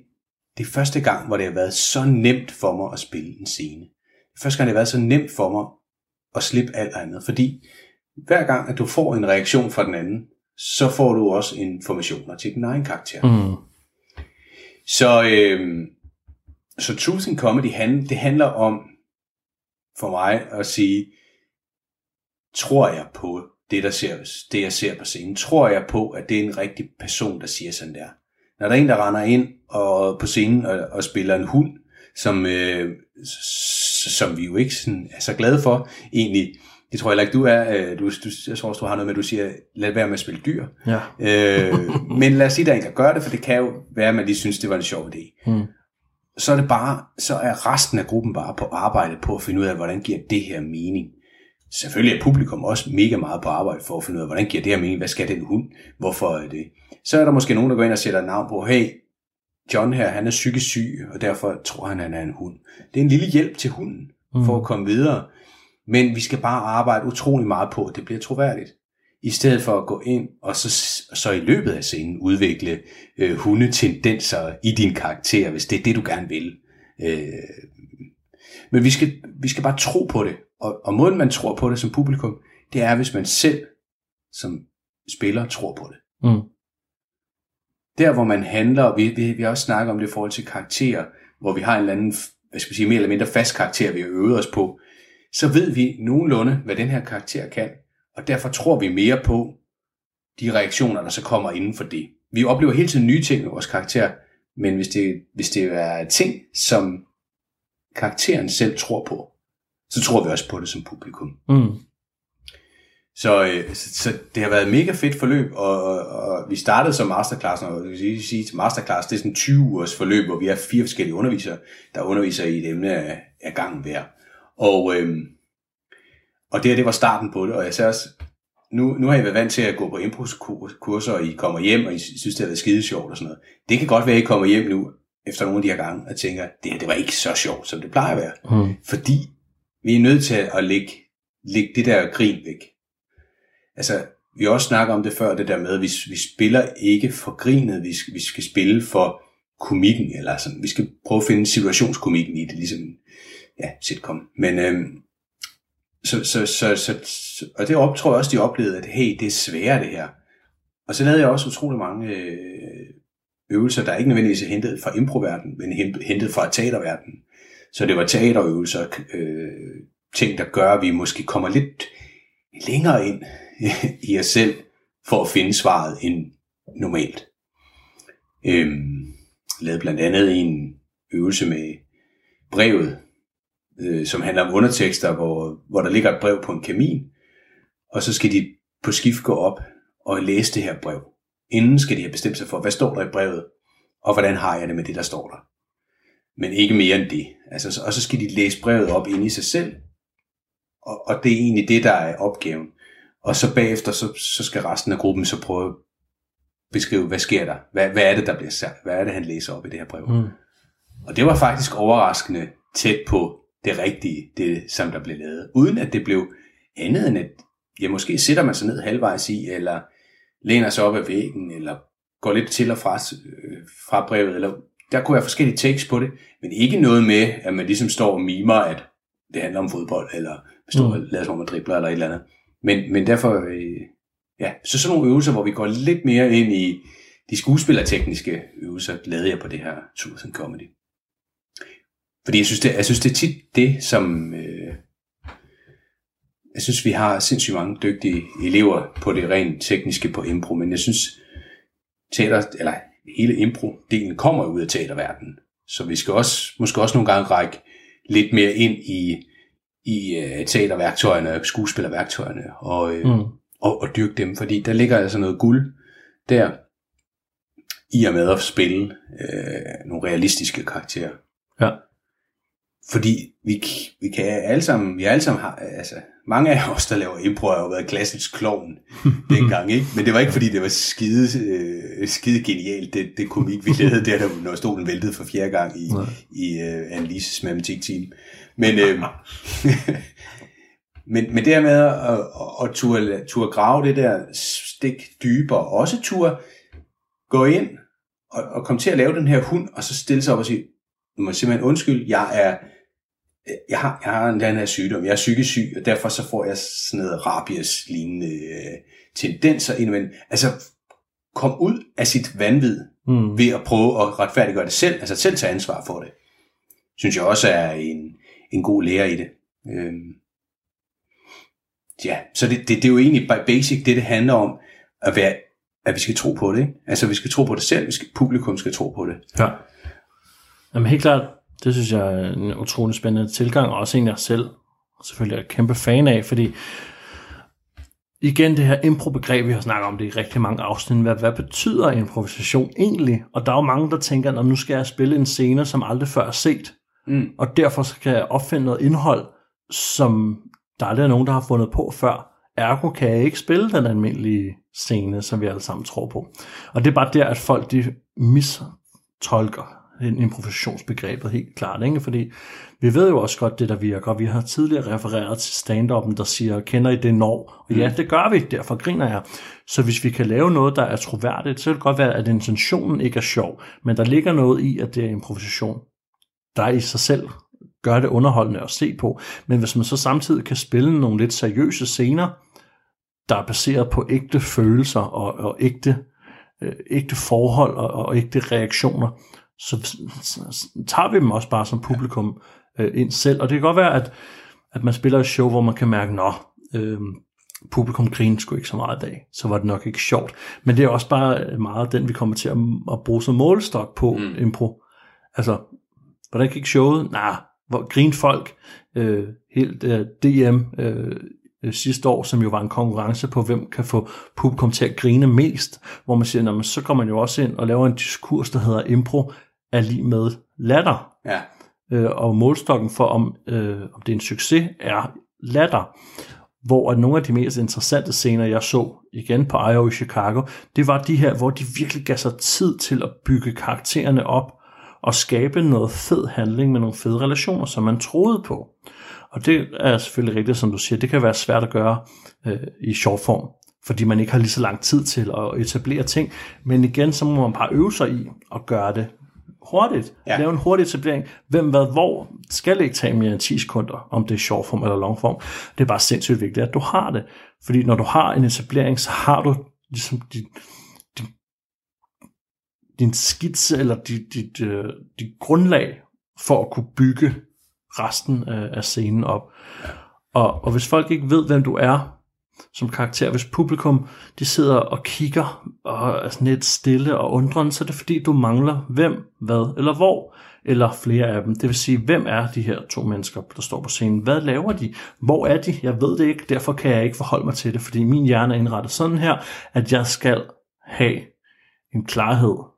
det er første gang, hvor det har været så nemt for mig at spille en scene. Første gang, det har været så nemt for mig at slippe alt andet, fordi hver gang, at du får en reaktion fra den anden, så får du også informationer til din egen karakter. Mm. Så, øh, så Truth in Comedy, han, det handler om for mig at sige, tror jeg på det, der ser, det, jeg ser på scenen? Tror jeg på, at det er en rigtig person, der siger sådan der? Når der er en, der render ind og, på scenen og, og spiller en hund, som, øh, som vi jo ikke sådan er så glade for egentlig, det tror jeg heller ikke, du er. Øh, du, du, jeg tror også, du har noget med, at du siger, lad være med at spille dyr. Ja. Øh, men lad os sige, at der er en, der gør det, for det kan jo være, at man lige synes, det var en sjov idé. Mm. Så er det bare, så er resten af gruppen bare på arbejde på at finde ud af, hvordan giver det her mening. Selvfølgelig er publikum også mega meget på arbejde for at finde ud af, hvordan giver det her mening, hvad skal den hund, hvorfor er det. Så er der måske nogen, der går ind og sætter et navn på, hey, John her, han er psykisk syg, og derfor tror han, han er en hund. Det er en lille hjælp til hunden, for at komme videre. Men vi skal bare arbejde utrolig meget på, at det bliver troværdigt. I stedet for at gå ind og så, så i løbet af scenen udvikle øh, hundetendenser i din karakter, hvis det er det, du gerne vil. Øh, men vi skal, vi skal bare tro på det. Og, og måden, man tror på det som publikum, det er, hvis man selv som spiller tror på det. Mm. Der, hvor man handler, vi, vi, vi har også snakket om det i forhold til karakterer, hvor vi har en eller anden, hvad skal vi sige, mere eller mindre fast karakter, vi har øvet os på, så ved vi nogenlunde, hvad den her karakter kan, og derfor tror vi mere på de reaktioner, der så kommer inden for det. Vi oplever hele tiden nye ting med vores karakter, men hvis det, hvis det er ting, som karakteren selv tror på, så tror vi også på det som publikum. Mm. Så, øh, så, så det har været et mega fedt forløb, og, og, og vi startede som masterclass, og jeg vil sige til masterclass, det er sådan en 20 ugers forløb, hvor vi har fire forskellige undervisere, der underviser i et emne af, af gangen hver. Og, øhm, og det her, det var starten på det, og jeg sagde også, nu, nu har I været vant til at gå på impulskurser, og I kommer hjem, og I synes, det har været skide sjovt og sådan noget. Det kan godt være, at I kommer hjem nu, efter nogle af de her gange, og tænker, det her, det var ikke så sjovt, som det plejer at være. Mm. Fordi vi er nødt til at lægge, lægge det der grin væk. Altså, vi har også snakket om det før, det der med, at vi, vi spiller ikke for grinet, vi vi skal spille for komikken, eller sådan. Vi skal prøve at finde situationskomikken i det, ligesom ja, sitcom. Men øhm, så, så, så, så, så, og det op, tror jeg også, de oplevede, at hey, det er svært det her. Og så lavede jeg også utrolig mange øh, øvelser, der ikke nødvendigvis er hentet fra improverdenen, men hentet fra teaterverdenen. Så det var teaterøvelser, øh, ting, der gør, at vi måske kommer lidt længere ind i os selv, for at finde svaret end normalt. Øhm, lavede blandt andet en øvelse med brevet, øh, som handler om undertekster, hvor, hvor der ligger et brev på en kamin, og så skal de på skift gå op og læse det her brev. Inden skal de have bestemt sig for, hvad står der i brevet, og hvordan har jeg det med det, der står der. Men ikke mere end det. Altså, og så skal de læse brevet op ind i sig selv, og, og det er egentlig det, der er opgaven. Og så bagefter, så, så skal resten af gruppen så prøve at beskrive, hvad sker der? Hvad, hvad er det, der bliver sagt? Hvad er det, han læser op i det her brev? Mm. Og det var faktisk overraskende tæt på det rigtige, det som der blev lavet. Uden at det blev andet end at, ja, måske sætter man sig ned halvvejs i, eller læner sig op ad væggen, eller går lidt til og fra, øh, fra brevet, eller der kunne være forskellige takes på det, men ikke noget med, at man ligesom står og mimer, at det handler om fodbold, eller står mm. og lader som om man dribler, eller et eller andet. Men, men derfor, øh, ja, så sådan nogle øvelser, hvor vi går lidt mere ind i de skuespillertekniske øvelser, lavede jeg på det her Truth and Comedy. Fordi jeg synes, det, jeg synes, det er tit det, som... Øh, jeg synes, vi har sindssygt mange dygtige elever på det rent tekniske på impro, men jeg synes, teater, eller hele impro-delen kommer ud af teaterverdenen. Så vi skal også, måske også nogle gange række lidt mere ind i, i uh, teaterværktøjerne, skuespillerværktøjerne, og, uh, mm. og, og dyrke dem, fordi der ligger altså noget guld der, i og med at spille uh, nogle realistiske karakterer. Ja. Fordi vi, vi kan alle sammen, vi alle sammen har, altså, mange af os, der laver impro, har jo været klassisk klovn (laughs) dengang, ikke? Men det var ikke, fordi det var skide, øh, skide genialt, det, det komik, vi lavede der, når stolen væltede for fjerde gang i, i uh, Annelises matematikteam. Men, øh, (laughs) men, men det her med at, at, at turde, turde grave det der stik dybere, også turde gå ind og, og komme til at lave den her hund, og så stille sig op og sige, nu må simpelthen undskyld, jeg er jeg har, jeg har den her sygdom, jeg er psykisk syg, og derfor så får jeg sådan noget rabies-lignende øh, tendenser indvendt. Altså, kom ud af sit vanvid mm. ved at prøve at retfærdiggøre det selv, altså selv tage ansvar for det. Synes jeg også er en, en god lærer i det. Øhm, ja, så det, det, det er jo egentlig basic, det det handler om, at, være, at vi skal tro på det. Ikke? Altså, vi skal tro på det selv, vi skal, publikum skal tro på det. Ja. Jamen helt klart, det synes jeg er en utrolig spændende tilgang, og også en jeg selv selvfølgelig er kæmpe fan af, fordi igen det her impro-begreb, vi har snakket om det i rigtig mange afsnit, hvad, hvad betyder improvisation egentlig? Og der er jo mange, der tænker, at nu skal jeg spille en scene, som aldrig før er set, mm. og derfor skal jeg opfinde noget indhold, som der aldrig er nogen, der har fundet på før. Ergo kan jeg ikke spille den almindelige scene, som vi alle sammen tror på. Og det er bare der, at folk de mistolker improvisationsbegrebet helt klart, ikke? fordi vi ved jo også godt det, der virker. Vi har tidligere refereret til stand der siger, kender I det når? Og ja, mm. det gør vi, derfor griner jeg. Så hvis vi kan lave noget, der er troværdigt, så kan det godt være, at intentionen ikke er sjov, men der ligger noget i, at det er improvisation, der i sig selv gør det underholdende at se på. Men hvis man så samtidig kan spille nogle lidt seriøse scener, der er baseret på ægte følelser og, og ægte, øh, ægte forhold og, og ægte reaktioner, så, så tager vi dem også bare som publikum øh, ind selv. Og det kan godt være, at, at man spiller et show, hvor man kan mærke, nå, øh, publikum griner sgu ikke så meget i dag, så var det nok ikke sjovt. Men det er også bare meget den, vi kommer til at, at bruge som målestok på mm. impro. Altså, hvordan gik showet? Nej, hvor grin folk øh, helt øh, DM øh, øh, sidste år, som jo var en konkurrence på, hvem kan få publikum til at grine mest, hvor man siger, så går man jo også ind og laver en diskurs, der hedder impro er lige med latter. Ja. Øh, og målstokken for, om, øh, om det er en succes, er latter. Hvor at nogle af de mest interessante scener, jeg så igen på I.O. i Chicago, det var de her, hvor de virkelig gav sig tid til at bygge karaktererne op og skabe noget fed handling med nogle fede relationer, som man troede på. Og det er selvfølgelig rigtigt, som du siger, det kan være svært at gøre øh, i short form, fordi man ikke har lige så lang tid til at etablere ting. Men igen, så må man bare øve sig i at gøre det hurtigt. Ja. Lave en hurtig etablering. Hvem, hvad, hvor skal ikke tage mere end 10 sekunder, om det er short form eller long form. Det er bare sindssygt vigtigt, at du har det. Fordi når du har en etablering, så har du ligesom dit, din, din skitse eller dit, dit, uh, dit grundlag for at kunne bygge resten af, af scenen op. Og, og hvis folk ikke ved, hvem du er som karakter, hvis publikum de sidder og kigger og er sådan lidt stille og undrende, så er det fordi, du mangler hvem, hvad eller hvor. eller flere af dem. Det vil sige, hvem er de her to mennesker, der står på scenen? Hvad laver de? Hvor er de? Jeg ved det ikke, derfor kan jeg ikke forholde mig til det, fordi min hjerne er indrettet sådan her, at jeg skal have en klarhed.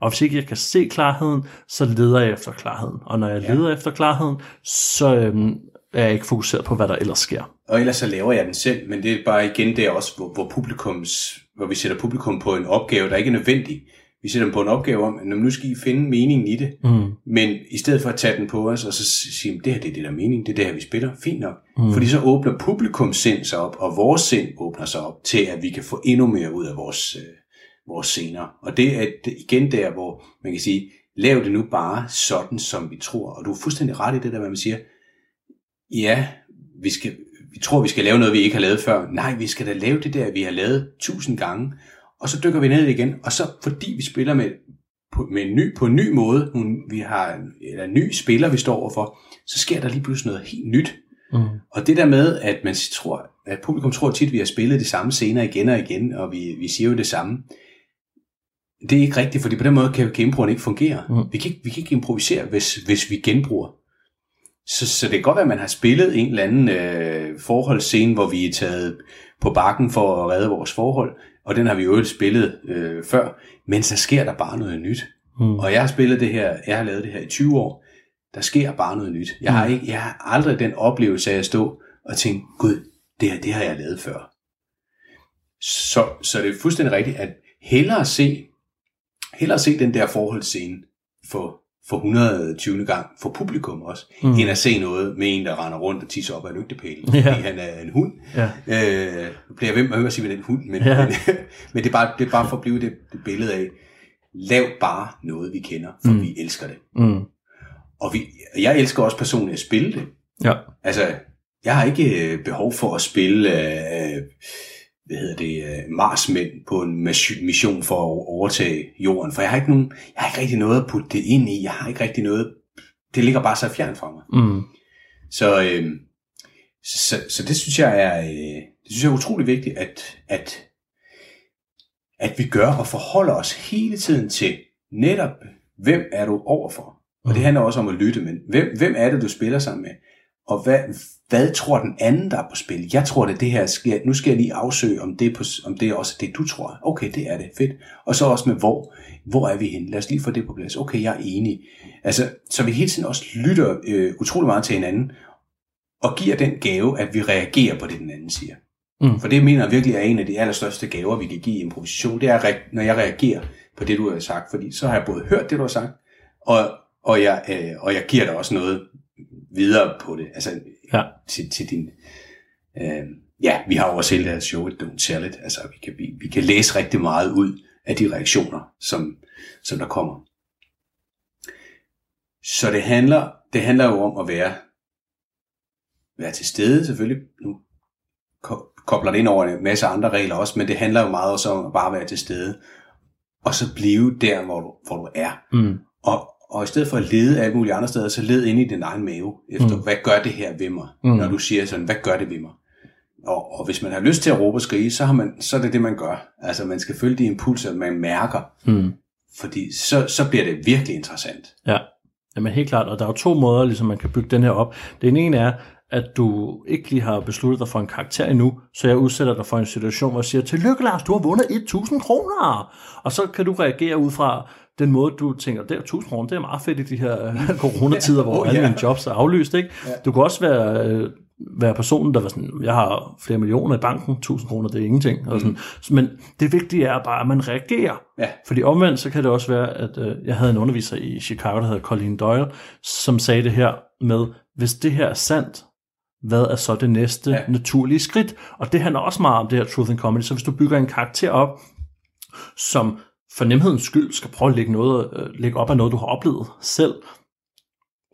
Og hvis ikke jeg kan se klarheden, så leder jeg efter klarheden. Og når jeg ja. leder efter klarheden, så øhm, er jeg ikke fokuseret på, hvad der ellers sker. Og ellers så laver jeg den selv, men det er bare igen det er også, hvor, hvor, publikums, hvor vi sætter publikum på en opgave, der ikke er nødvendig. Vi sætter dem på en opgave om, at nu skal I finde meningen i det, mm. men i stedet for at tage den på os, og så sige, det her det er det der mening, det er det her, vi spiller, fint nok. Mm. Fordi så åbner publikum sind sig op, og vores sind åbner sig op til, at vi kan få endnu mere ud af vores, øh, vores scener. Og det er igen der, hvor man kan sige, lav det nu bare sådan, som vi tror. Og du er fuldstændig ret i det der, hvad man siger, ja, vi, skal, vi tror, vi skal lave noget, vi ikke har lavet før. Nej, vi skal da lave det der, vi har lavet tusind gange. Og så dykker vi ned igen, og så fordi vi spiller med, på, med en ny, på en ny måde, vi har eller en ny spiller, vi står overfor, så sker der lige pludselig noget helt nyt. Mm. Og det der med, at man tror, at publikum tror tit, at vi har spillet de samme scener igen og igen, og vi, vi siger jo det samme. Det er ikke rigtigt, fordi på den måde kan, improen ikke fungere. Mm. Vi, kan ikke, vi kan ikke improvisere, hvis, hvis vi genbruger. Så, så det kan godt være, at man har spillet en eller anden øh, forholdsscene, hvor vi er taget på bakken for at redde vores forhold, og den har vi jo spillet øh, før, men så sker der bare noget nyt. Mm. Og jeg har spillet det her, jeg har lavet det her i 20 år, der sker bare noget nyt. Jeg har, mm. ikke, jeg har aldrig den oplevelse af at stå og tænke, gud, det her, det har jeg lavet før. Så, så det er fuldstændig rigtigt, at hellere se, hellere se den der forholdsscene for for 120. gang for publikum også, mm. end at se noget med en, der render rundt og tisser op af lygtepælen, ja. fordi han er en hund. Ja. Øh, bliver jeg ved med at sige med den hund, men, ja. men, (laughs) men det, er bare, det er bare for at blive det, det billede af, lav bare noget, vi kender, for mm. vi elsker det. Mm. Og vi, jeg elsker også personligt at spille det. Ja. Altså, jeg har ikke øh, behov for at spille... Øh, hvad hedder det, øh, Marsmænd på en mission for at overtage jorden, for jeg har ikke, nogen, jeg har ikke rigtig noget at putte det ind i, jeg har ikke rigtig noget, det ligger bare så fjern fra mig. Mm. Så, øh, så, så det synes jeg er, øh, det synes jeg er utrolig vigtigt, at, at, at vi gør og forholder os hele tiden til netop, hvem er du overfor? Og det mm. handler også om at lytte, men hvem, hvem er det, du spiller sammen med? Og hvad, hvad tror den anden, der er på spil? Jeg tror, det det her sker. Nu skal jeg lige afsøge, om det, på, om det er også det, du tror. Okay, det er det. Fedt. Og så også med hvor. Hvor er vi henne? Lad os lige få det på plads. Okay, jeg er enig. Altså, så vi hele tiden også lytter øh, utrolig meget til hinanden, og giver den gave, at vi reagerer på det, den anden siger. Mm. For det mener jeg virkelig er en af de allerstørste gaver, vi kan give i improvisation. Det er, når jeg reagerer på det, du har sagt. Fordi så har jeg både hørt det, du har sagt, og, og, jeg, øh, og jeg giver dig også noget videre på det. Altså, ja. til, til din... Øh, ja, vi har jo også hele det her show, Don't Tell It. Altså, vi kan, vi, vi kan læse rigtig meget ud af de reaktioner, som, som der kommer. Så det handler, det handler jo om at være, være til stede selvfølgelig. Nu kobler det ind over en masse andre regler også, men det handler jo meget også om at bare være til stede. Og så blive der, hvor du, hvor du er. Mm. Og, og i stedet for at lede alle mulige andre steder, så led ind i din egen mave, efter mm. hvad gør det her ved mig, mm. når du siger sådan, hvad gør det ved mig? Og, og hvis man har lyst til at råbe og skrige, så, har man, så er det det, man gør. Altså man skal følge de impulser, man mærker. Mm. Fordi så, så bliver det virkelig interessant. Ja, Jamen helt klart. Og der er jo to måder, ligesom man kan bygge den her op. Den ene er, at du ikke lige har besluttet dig for en karakter endnu, så jeg udsætter dig for en situation, hvor jeg siger, tillykke Lars, du har vundet 1000 kroner. Og så kan du reagere ud fra, den måde, du tænker, det er 1000 kroner, det er meget fedt i de her (laughs) coronatider, hvor oh, alle mine jobs er aflyst. Ikke? Ja. Du kan også være, øh, være personen, der var sådan, jeg har flere millioner i banken, 1000 kroner, det er ingenting. Mm. Og sådan. Men det vigtige er bare, at man reagerer. Ja. Fordi omvendt, så kan det også være, at øh, jeg havde en underviser i Chicago, der hedder Colleen Doyle, som sagde det her med, hvis det her er sandt, hvad er så det næste ja. naturlige skridt? Og det handler også meget om det her truth and comedy. Så hvis du bygger en karakter op, som for nemhedens skyld skal prøve at lægge, noget, øh, lægge op af noget, du har oplevet selv,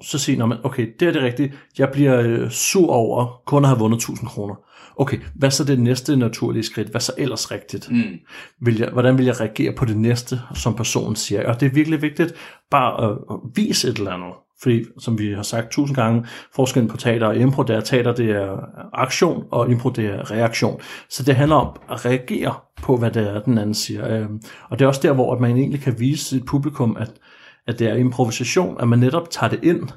så siger man, okay, det er det rigtige, jeg bliver øh, sur over kun at have vundet 1000 kroner. Okay, hvad så det næste naturlige skridt? Hvad så ellers rigtigt? Mm. Vil jeg, hvordan vil jeg reagere på det næste, som personen siger? Og det er virkelig vigtigt bare at, at vise et eller andet. Fordi, som vi har sagt tusind gange, forskellen på teater og impro, det er teater, det er aktion, og impro, det er reaktion. Så det handler om at reagere på, hvad det er, den anden siger. Øhm, og det er også der, hvor man egentlig kan vise sit publikum, at, at det er improvisation, at man netop tager det ind.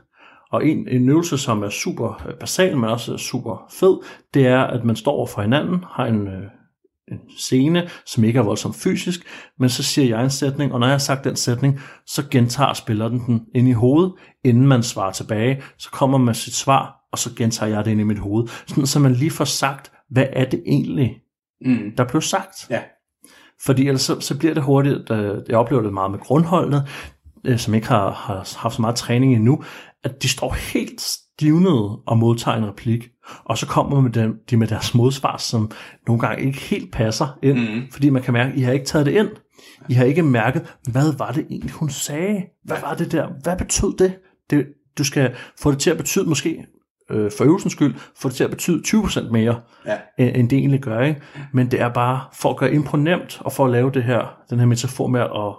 Og en, en øvelse, som er super øh, basal, men også super fed, det er, at man står over for hinanden, har en, øh, en scene, som ikke er voldsomt fysisk, men så siger jeg en sætning, og når jeg har sagt den sætning, så gentager spilleren den ind i hovedet, inden man svarer tilbage, så kommer man sit svar, og så gentager jeg det ind i mit hoved, sådan så man lige får sagt, hvad er det egentlig, Mm. der blev sagt. Ja. Fordi ellers så, så bliver det hurtigt, øh, jeg oplever det meget med grundholdene, øh, som ikke har, har haft så meget træning endnu, at de står helt stivnede og modtager en replik, og så kommer med dem, de med deres modsvar, som nogle gange ikke helt passer ind, Mm. fordi man kan mærke, at I har ikke taget det ind. I har ikke mærket, hvad var det egentlig, hun sagde? Hvad var det der? Hvad betød det? det du skal få det til at betyde måske, øh, for øvelsens skyld, få det til at betyde 20% mere, Ja. end end det egentlig gør. Ikke? Men det er bare for at gøre impro nemt, og for at lave det her, den her metafor med at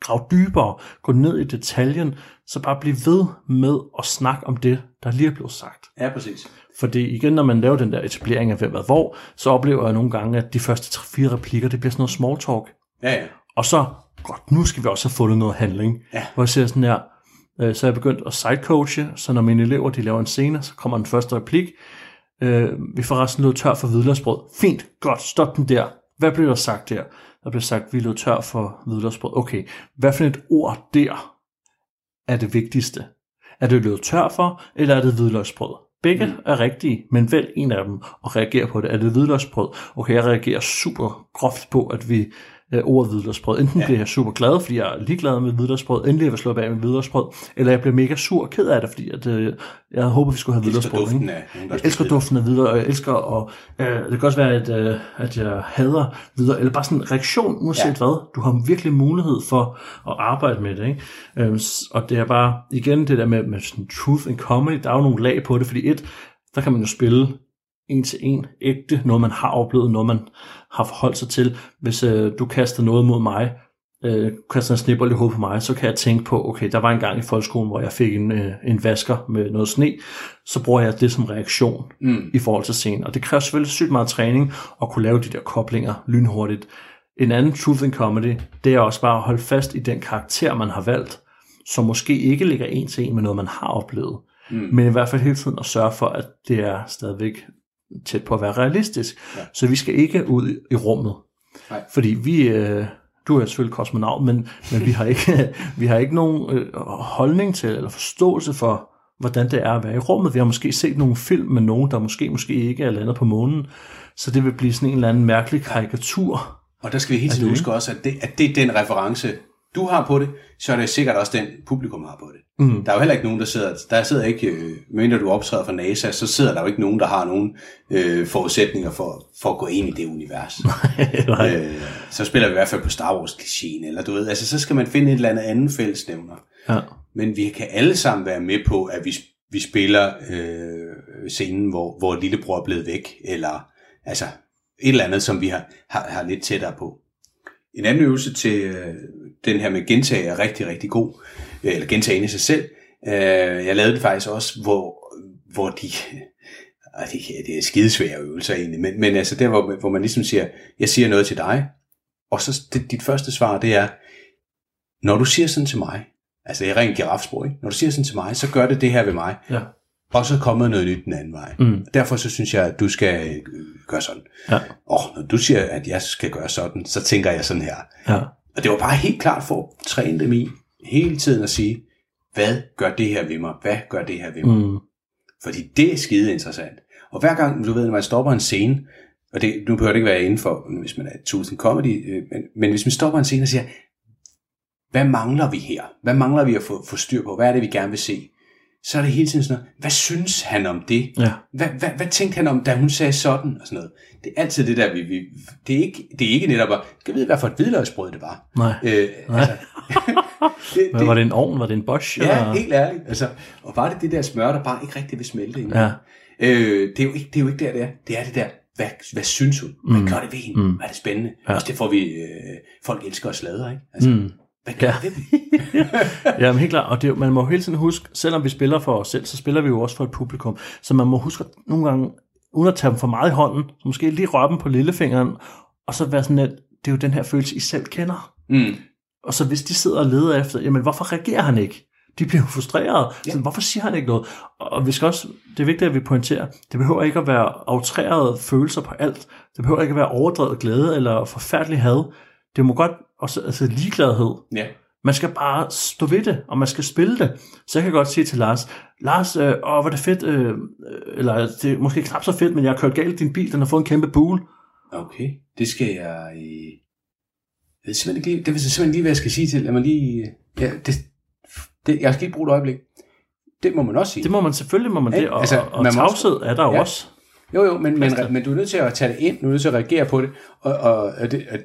grave dybere, gå ned i detaljen, så bare blive ved med at snakke om det, der lige er blevet sagt. Ja, præcis. Fordi igen, når man laver den der etablering af hvem hvad hvor, så oplever jeg nogle gange, at de første 3-4 replikker, det bliver sådan noget small talk. Ja, ja. Og så, godt, nu skal vi også have fundet noget handling. Ja. Hvor jeg siger sådan her, øh, så er jeg begyndt at sidecoache, så når mine elever de laver en scene, så kommer den første replik. Øh, vi får resten løbet tør for hvidløgsbrød. Fint, godt, stop den der. Hvad blev der sagt der? Der blev sagt, vi løb tør for hvidløgsbrød. Okay, hvad for et ord der er det vigtigste? Er det løbet tør for, eller er det hvidløgsbrød? Begge mm. er rigtige, men vælg en af dem og reager på det. Er det hvidløgsbrød? Okay, jeg reagerer super groft på, at vi øh, ordet hvidløgsbrød. Enten ja. bliver jeg super glad, fordi jeg er ligeglad med hvidløgsbrød, endelig jeg vil slå bag med hvidløgsbrød, eller jeg bliver mega sur og ked af det, fordi at, øh, jeg håber, vi skulle have Jeg elsker hvidløgsbrød. duften af Jeg elsker duften af videre, og jeg elsker, og øh, det kan også være, at, øh, at jeg hader videre, eller bare sådan en reaktion, uanset Ja. hvad. Du har virkelig mulighed for at arbejde med det, ikke? Øhm, og det er bare, igen, det der med, med sådan truth and comedy, der er jo nogle lag på det, fordi et, der kan man jo spille en til en, ægte, noget man har oplevet, noget man har forholdt sig til. Hvis øh, du kaster noget mod mig, øh, kaster en snibbold i hovedet på mig, så kan jeg tænke på, okay, der var en gang i folkeskolen, hvor jeg fik en, øh, en vasker med noget sne, så bruger jeg det som reaktion Mm. i forhold til scenen. Og det kræver selvfølgelig sygt meget træning at kunne lave de der koblinger lynhurtigt. En anden truth and comedy, det er også bare at holde fast i den karakter, man har valgt, som måske ikke ligger en til en med noget, man har oplevet. Mm. Men i hvert fald hele tiden at sørge for, at det er stadigvæk tæt på at være realistisk. Ja. Så vi skal ikke ud i rummet. Nej. Fordi vi, øh, du er selvfølgelig kosmonaut, men, men vi har ikke, (laughs) vi har ikke nogen øh, holdning til eller forståelse for, hvordan det er at være i rummet. Vi har måske set nogle film med nogen, der måske, måske ikke er landet på månen. Så det vil blive sådan en eller anden mærkelig karikatur. Og der skal vi hele Er tiden huske også, at det, at det er den reference, du har på det, så er det sikkert også den, publikum har på det. Mm. Der er jo heller ikke nogen, der sidder, der sidder ikke, øh, mindre du optræder for NASA, så sidder der jo ikke nogen, der har nogen øh, forudsætninger for, for at gå ind i det univers. (laughs) Nej. øh, så spiller vi i hvert fald på Star Wars klichéen, eller du ved, altså så skal man finde et eller andet anden fællesnævner. Ja. Men vi kan alle sammen være med på, at vi, vi spiller øh, scenen, hvor, hvor lillebror er blevet væk, eller altså et eller andet, som vi har, har, har lidt tættere på. En anden øvelse til øh, den her med gentag er rigtig, rigtig god, øh, eller gentagen i sig selv. Øh, jeg lavede det faktisk også, hvor, hvor de, Øh, det, det er skidesvære øvelser egentlig, men, men altså der, hvor, hvor man ligesom siger, jeg siger noget til dig, og så det, dit første svar, det er, når du siger sådan til mig, altså jeg rent girafsprog, ikke? når du siger sådan til mig, så gør det det her ved mig, Ja og så kommer noget nyt den anden vej. Mm. Derfor så synes jeg, at du skal øh, gøre sådan. Ja. Og når du siger, at jeg skal gøre sådan, så tænker jeg sådan her. Ja. Og det var bare helt klart for at træne dem i, hele tiden at sige, hvad gør det her ved mig? Hvad gør det her ved mig? Mm. Fordi det er skide interessant. Og hver gang, du ved, når man stopper en scene, og det, nu behøver det ikke være inden for, hvis man er Tools and Comedy, øh, men, men hvis man stopper en scene og siger, hvad mangler vi her? Hvad mangler vi at få, få styr på? Hvad er det, vi gerne vil se? Så er det hele tiden sådan noget, hvad synes han om det? Ja. Hvad, hvad, hvad tænkte han om, da hun sagde sådan? Og sådan noget. Det er altid det der, vi, vi det, er ikke, det er ikke netop, at, kan vide, hvad for et hvidløgsbrød det var. Nej. Øh, altså, (laughs) det, Men var det en ovn? Var det en Bosch? Ja, eller? helt ærligt. Altså, og var det det der smør, der bare ikke rigtig vil smelte ind? Ja. Øh, det, er jo ikke, det er jo ikke der, det er. Det er det der, hvad, hvad synes hun? Hvad Mm. gør det ved hende? Mm. Hvad er det spændende? Ja. Også det får vi, øh, folk elsker at sladre, ikke? Altså, Mm. Hvad gør Ja. det ved dem? (laughs) Ja, men helt klart. Og det, man må jo hele tiden huske, selvom vi spiller for os selv, så spiller vi jo også for et publikum. Så man må huske at nogle gange, uden at tage dem for meget i hånden, så måske lige røre dem på lillefingeren, og så være sådan, at det er jo den her følelse, I selv kender. Mm. Og så hvis de sidder og leder efter, jamen hvorfor reagerer han ikke? De bliver jo frustrerede. Ja. Så hvorfor siger han ikke noget? Og vi skal også, det er vigtigt, at vi pointerer, det behøver ikke at være outrerede følelser på alt. Det behøver ikke at være overdrevet glæde eller forfærdelig had. Det må godt også altså ligegladhed. Ja. Man skal bare stå ved det, og man skal spille det. Så jeg kan godt sige til Lars, Lars, øh, åh, hvor er det fedt, øh, øh, eller det er måske knap så fedt, men jeg har kørt galt i din bil, den har fået en kæmpe bule. Okay, det skal jeg... Øh... Jeg ved simpelthen ikke lige, det vil simpelthen lige, hvad jeg skal sige til. Lad mig lige... Ja, det, det, jeg skal lige bruge et øjeblik. Det må man også sige. Det må man selvfølgelig, må man Ja, det, og, altså, og man tavshed er der jo Ja. også. Jo, jo, men, men, men du er nødt til at tage det ind, du er nødt til at reagere på det, og, og, og det, og,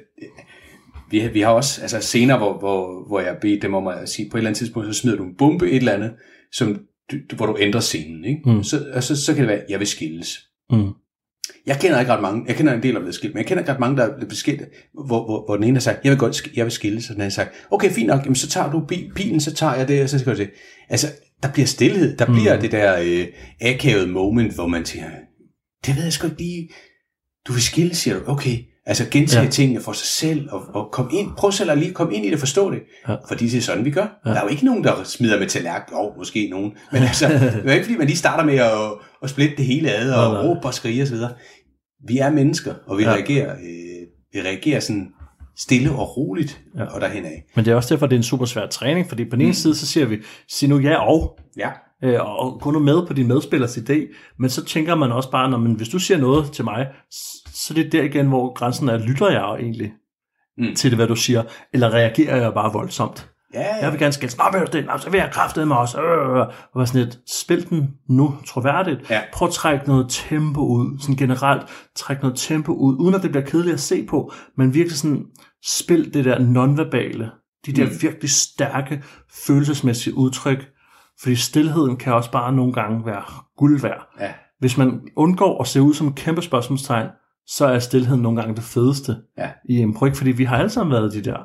vi, har- vi har også altså scener, hvor, hvor, hvor jeg beder dem om at sige, på et eller andet tidspunkt, så smider du en bombe et eller andet, som, du, hvor du ændrer scenen, ikke? Mm. Så, og så, så kan det være, jeg vil skilles. Mm. Jeg kender ikke ret mange, jeg kender en del, der er skilt, men jeg kender ikke ret mange, der er blevet skilt, hvor, hvor, hvor den ene har sagt, jeg vil godt, jeg vil skilles, og den anden har sagt, okay, fint nok, jamen, så tager du bi- bilen, så tager jeg det, og så skal jeg det. Altså, der bliver stillhed, der bliver Mm. det der øh, akavet moment, hvor man tænker, det ved jeg sgu ikke lige, du vil skille, siger du, okay, altså gentage ja. Ja. tingene for sig selv, og, og kom ind, prøv selv at lige komme ind i det og forstå det, Ja. fordi det er sådan, vi gør. Ja. Ja. Der er jo ikke nogen, der smider med tallerken, jo, måske nogen, men altså, (laughs) det er ikke fordi, man lige starter med at, at splitte det hele ad, og nej. råbe og skrige osv. Vi er mennesker, og vi ja. Ja. reagerer, øh, vi reagerer sådan stille og roligt, ja. Ja. og derhen af. Men det er også derfor, det er en super svær træning, fordi på den ene side, så siger vi, sig nu ja og, Ja, øh, og gå nu med på din medspillers idé, men så tænker man også bare, når man, hvis du siger noget til mig, så er det der igen, hvor grænsen er, lytter jeg egentlig Mm. til det, hvad du siger, eller reagerer jeg bare voldsomt? ja, ja. Jeg vil gerne skælde, du det, nå, så vil jeg kraftede mig også, øh, og var sådan lidt, spil den nu troværdigt, Ja. prøv at trække noget tempo ud, sådan generelt, træk noget tempo ud, uden at det bliver kedeligt at se på, men virkelig sådan, spil det der nonverbale, de der mm. virkelig stærke, følelsesmæssige udtryk, fordi stillheden kan også bare nogle gange være guld værd. ja. Hvis man undgår at se ud som et kæmpe spørgsmålstegn, så er stillheden nogle gange det fedeste Ja. i impro, ikke? fordi vi har alle sammen været i de der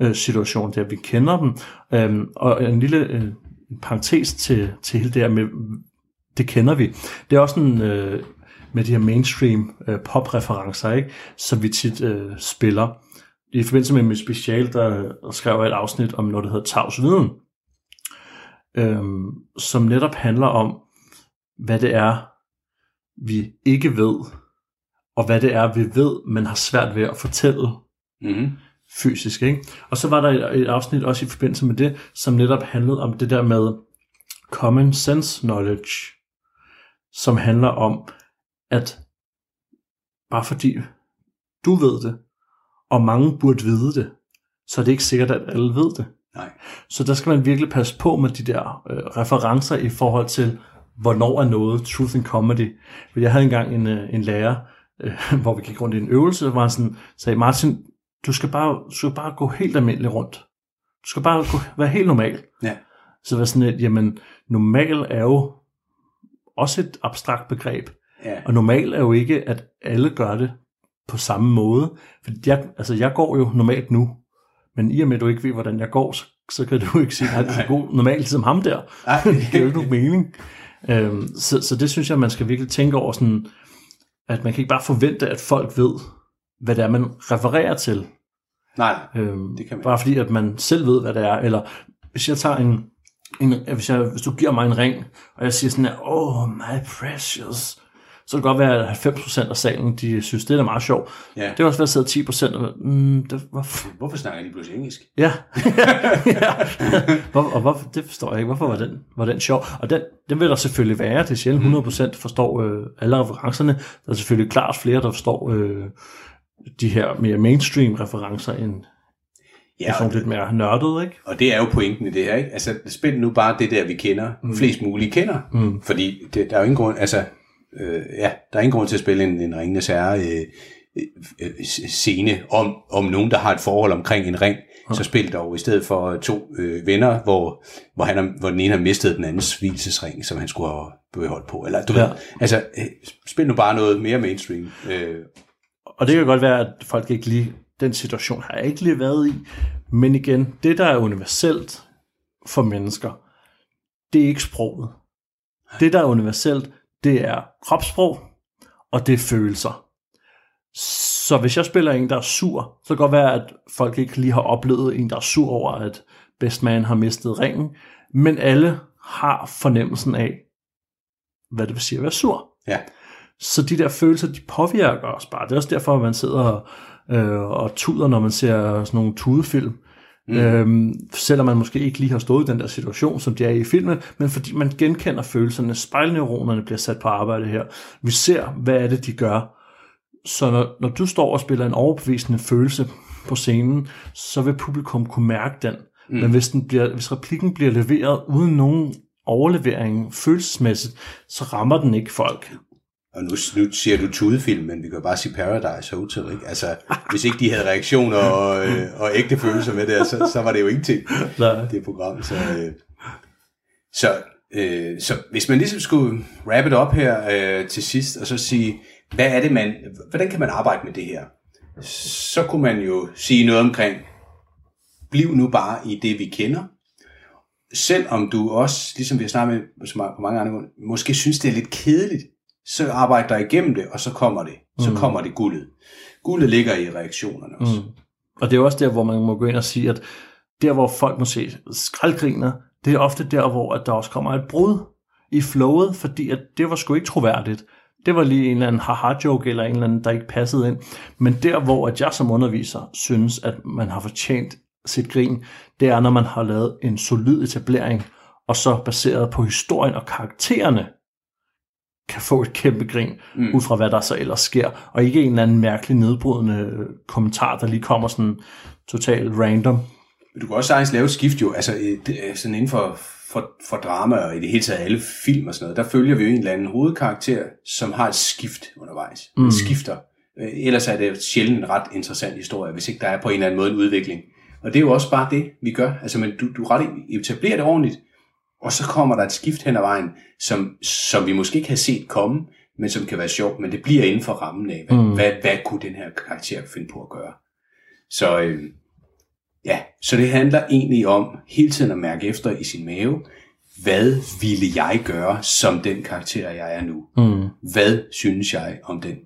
øh, situationer der, vi kender dem. Øhm, og en lille øh, parentes til, til hele det her med, det kender vi. Det er også en, øh, med de her mainstream øh, pop-referencer, ikke? som vi tit øh, spiller. I forbindelse med mit special, der skrev jeg et afsnit om noget, der hedder Tavs Viden, øhm, som netop handler om, hvad det er, vi ikke ved, og hvad det er, vi ved, men har svært ved at fortælle Mm-hmm. fysisk. Ikke? Og så var der et, et afsnit også i forbindelse med det, som netop handlede om det der med common sense knowledge, som handler om, at bare fordi du ved det, og mange burde vide det, så er det ikke sikkert, at alle ved det. Nej. Så der skal man virkelig passe på med de der øh, referencer i forhold til, hvornår er noget truth in comedy. For jeg havde engang en, øh, en lærer, øh, (laughs) hvor vi gik rundt i en øvelse, hvor han sådan, sagde, Martin, du skal, bare, du skal bare gå helt almindeligt rundt. Du skal bare gå, være helt normal. Ja. Så var sådan et, jamen, normal er jo også et abstrakt begreb. Ja. Og normal er jo ikke, at alle gør det på samme måde. For jeg, altså, jeg går jo normalt nu, men i og med, at du ikke ved, hvordan jeg går, så, så kan du ikke sige, at du er god normalt som ham der. (laughs) Det giver jo ikke nogen mening. Øhm, så, så det synes jeg, man skal virkelig tænke over, sådan, at man kan ikke bare forvente, at folk ved, hvad det er, man refererer til. Nej, Øhm, Det kan man bare fordi, at man selv ved, hvad det er. Eller hvis jeg tager en, en hvis, jeg, hvis du giver mig en ring, og jeg siger sådan her, oh my precious, så kan det godt være, at 90% af salen, de synes, det er meget sjovt. Ja. Det kan også være, at sidde 10% og mm, det, hvorfor? Hvorfor snakker de pludselig engelsk? Ja. (laughs) ja. Hvor, og hvorfor, det forstår jeg ikke. Hvorfor var den, var den sjov? Og den, den vil der selvfølgelig være. Det er sjældent 100% forstår øh, alle referencerne. Der er selvfølgelig klart flere, der forstår øh, de her mere mainstream referencer, end ja, sådan og, lidt mere nørdet, ikke? og det er jo pointen i det her, ikke? Altså, spænd nu bare det der, vi kender, mm. flest mulige kender. Mm. Fordi det, der er jo ingen grund, altså, øh, ja, der er ingen grund til at spille en, en ringenes herre øh, øh, øh, scene om, om nogen, der har et forhold omkring en ring. Så spil dog i stedet for to øh, venner, hvor, hvor, han har, hvor den ene har mistet den andens hvilesesring, som han skulle have beholdt på. Eller du. Ja. ved, altså, øh, spil nu bare noget mere mainstream. Øh, Og det kan godt være, at folk ikke lige, den situation har jeg ikke lige været i. Men igen, det der er universelt for mennesker, det er ikke sproget. Det der er universelt, det er kropssprog, og det er følelser. Så hvis jeg spiller en, der er sur, så kan det godt være, at folk ikke lige har oplevet en, der er sur over, at Best Man har mistet ringen, men alle har fornemmelsen af, hvad det vil sige at være sur. Ja. Så de der følelser, de påvirker os bare. Det er også derfor, at man sidder og, øh, og tuder, når man ser sådan nogle tudefilm. Mm. Øhm, selvom man måske ikke lige har stået i den der situation, som de er i filmen, men fordi man genkender følelserne. Spejlneuronerne bliver sat på arbejde her. Vi ser, hvad er det, de gør. Så når, når du står og spiller en overbevisende følelse på scenen, så vil publikum kunne mærke den. Mm. Men hvis, den bliver, hvis replikken bliver leveret uden nogen overlevering følelsesmæssigt, så rammer den ikke folk. Og nu, nu siger du tudefilm, men vi kan jo bare sige Paradise Hotel, ikke? Altså, hvis ikke de havde reaktioner og, øh, og ægte følelser med det, så, så var det jo ingenting, Nej. det program. Så, øh, så, øh, så hvis man ligesom skulle wrap it up her øh, til sidst, og så sige, hvad er det man, hvordan kan man arbejde med det her? Så kunne man jo sige noget omkring, bliv nu bare i det, vi kender. Selvom du også, ligesom vi har snakket med på mange andre måder, måske synes, det er lidt kedeligt, så arbejder dig igennem det, og så kommer det. Så kommer det guldet. Guldet ligger i reaktionerne også. Mm. Og det er også der, hvor man må gå ind og sige, at der, hvor folk måske skraldgriner, det er ofte der, hvor at der også kommer et brud i flowet, fordi at det var sgu ikke troværdigt. Det var lige en eller anden haha-joke, eller en eller anden, der ikke passede ind. Men der, hvor at jeg som underviser synes, at man har fortjent sit grin, det er, når man har lavet en solid etablering, og så baseret på historien og karaktererne, kan få et kæmpe grin, mm. ud fra hvad der så ellers sker, og ikke en eller anden mærkelig nedbrydende øh, kommentar, der lige kommer sådan totalt random. Men Du kan også sagtens lave et skift jo, altså øh, er sådan inden for, for, for drama og i det hele taget alle film og sådan noget, der følger vi jo en eller anden hovedkarakter, som har et skift undervejs. Mm. Den skifter. Øh, Ellers er det sjældent en ret interessant historie, hvis ikke der er på en eller anden måde en udvikling. Og det er jo også bare det, vi gør. Altså, men du, du ret etablerer det ordentligt, og så kommer der et skift hen ad vejen, som, som vi måske ikke har set komme, men som kan være sjovt, men det bliver inden for rammen af, hvad, mm. hvad, hvad kunne den her karakter finde på at gøre. Så øh, ja, så det handler egentlig om hele tiden at mærke efter i sin mave, hvad ville jeg gøre som den karakter, jeg er nu? Mm. Hvad synes jeg om den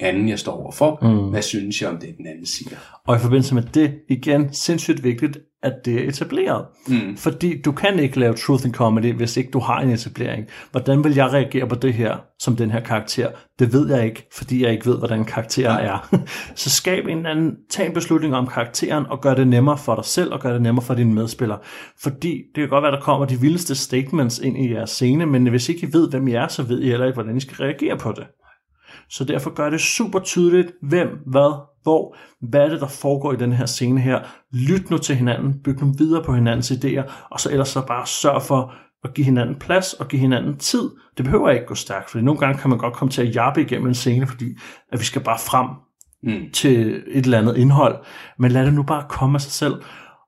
anden, jeg står overfor? Mm. Hvad synes jeg om det, den anden siger? Og i forbindelse med det, igen, sindssygt vigtigt, at det er etableret. Mm. Fordi du kan ikke lave truth and comedy, hvis ikke du har en etablering. Hvordan vil jeg reagere på det her, som den her karakter? Det ved jeg ikke, fordi jeg ikke ved, hvordan karakterer er. (laughs) Så skab en anden, tag en beslutning om karakteren, og gør det nemmere for dig selv, og gør det nemmere for dine medspillere. Fordi det kan godt være, der kommer de vildeste statements ind i jeres scene, men hvis ikke I ved, hvem I er, så ved I heller ikke, hvordan I skal reagere på det. Så derfor gør det super tydeligt, hvem, hvad, hvor, hvad er det, der foregår i den her scene her. Lyt nu til hinanden, byg nu videre på hinandens idéer, og så ellers så bare sørg for at give hinanden plads og give hinanden tid. Det behøver ikke gå stærkt, fordi nogle gange kan man godt komme til at jappe igennem en scene, fordi at vi skal bare frem Mm. til et eller andet indhold. Men lad det nu bare komme af sig selv,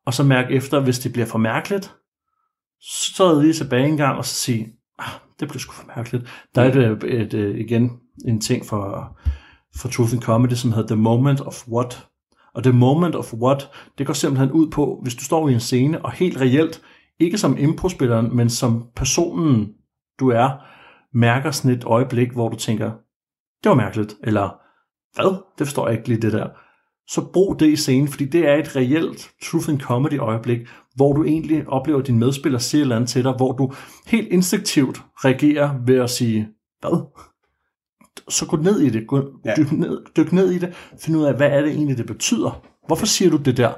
og så mærke efter, hvis det bliver for mærkeligt, så træder lige tilbage en gang og så sige, ah, det blev sgu for mærkeligt. Der er et, et, et, igen en ting for, for Truth and Comedy, som hedder The Moment of What. Og The Moment of What, det går simpelthen ud på, hvis du står i en scene, og helt reelt, ikke som improspilleren, men som personen, du er, mærker sådan et øjeblik, hvor du tænker, det var mærkeligt, eller hvad? Det forstår jeg ikke lige det der. Så brug det i scenen, fordi det er et reelt truth and comedy øjeblik, hvor du egentlig oplever, at din medspiller siger et eller andet til dig, hvor du helt instinktivt reagerer ved at sige, hvad? Så gå ned i det, gå, Ja. dyk, ned, dyk ned i det, find ud af, hvad er det egentlig, det betyder. Hvorfor siger du det der?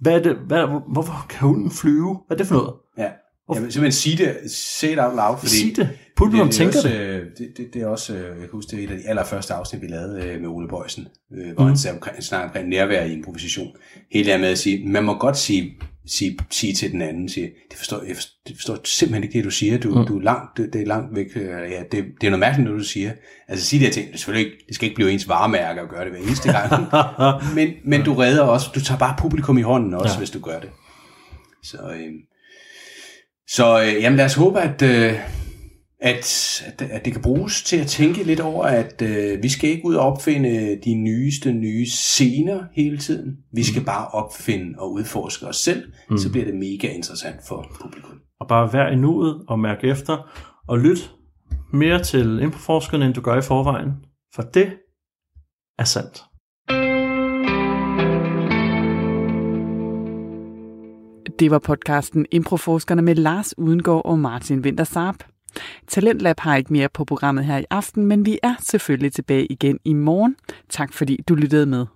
Hvad er det, hvad, hvorfor kan hunden flyve? Hvad er det for noget? Ja. Jeg vil simpelthen sige det, say it out loud, fordi Sig det. Publikum det, er tænker også, det. øh, det, det. Det er også, øh, jeg kan huske, det er et af de allerførste afsnit, vi lavede øh, med Ole Bøjsen, hvor mm. han omkring, snakker omkring nærvær i improvisation. Helt der med at sige, man må godt sige, sige, sige til den anden, sige, det forstår, jeg forstår, det forstår simpelthen ikke det, du siger, du, mm. du er langt, det, det er langt væk, øh, ja, det, det er noget mærkeligt, når du siger. Altså sige de her ting, det, selvfølgelig ikke, det skal ikke blive ens varemærke at gøre det hver eneste gang, (laughs) men, men du redder også, du tager bare publikum i hånden også. Ja. hvis du gør det. Så, øh, så øh, jamen, lad os håbe, at, øh, at, at, det kan bruges til at tænke lidt over, at øh, vi skal ikke ud og opfinde de nyeste nye scener hele tiden. Vi skal mm. bare opfinde og udforske os selv, mm. så bliver det mega interessant for publikum. Og bare vær i nuet og mærk efter, og lyt mere til improforskerne, end du gør i forvejen, for det er sandt. Det var podcasten Improforskerne med Lars Udengård og Martin Winter Talentlab har ikke mere på programmet her i aften, men vi er selvfølgelig tilbage igen i morgen. Tak fordi du lyttede med.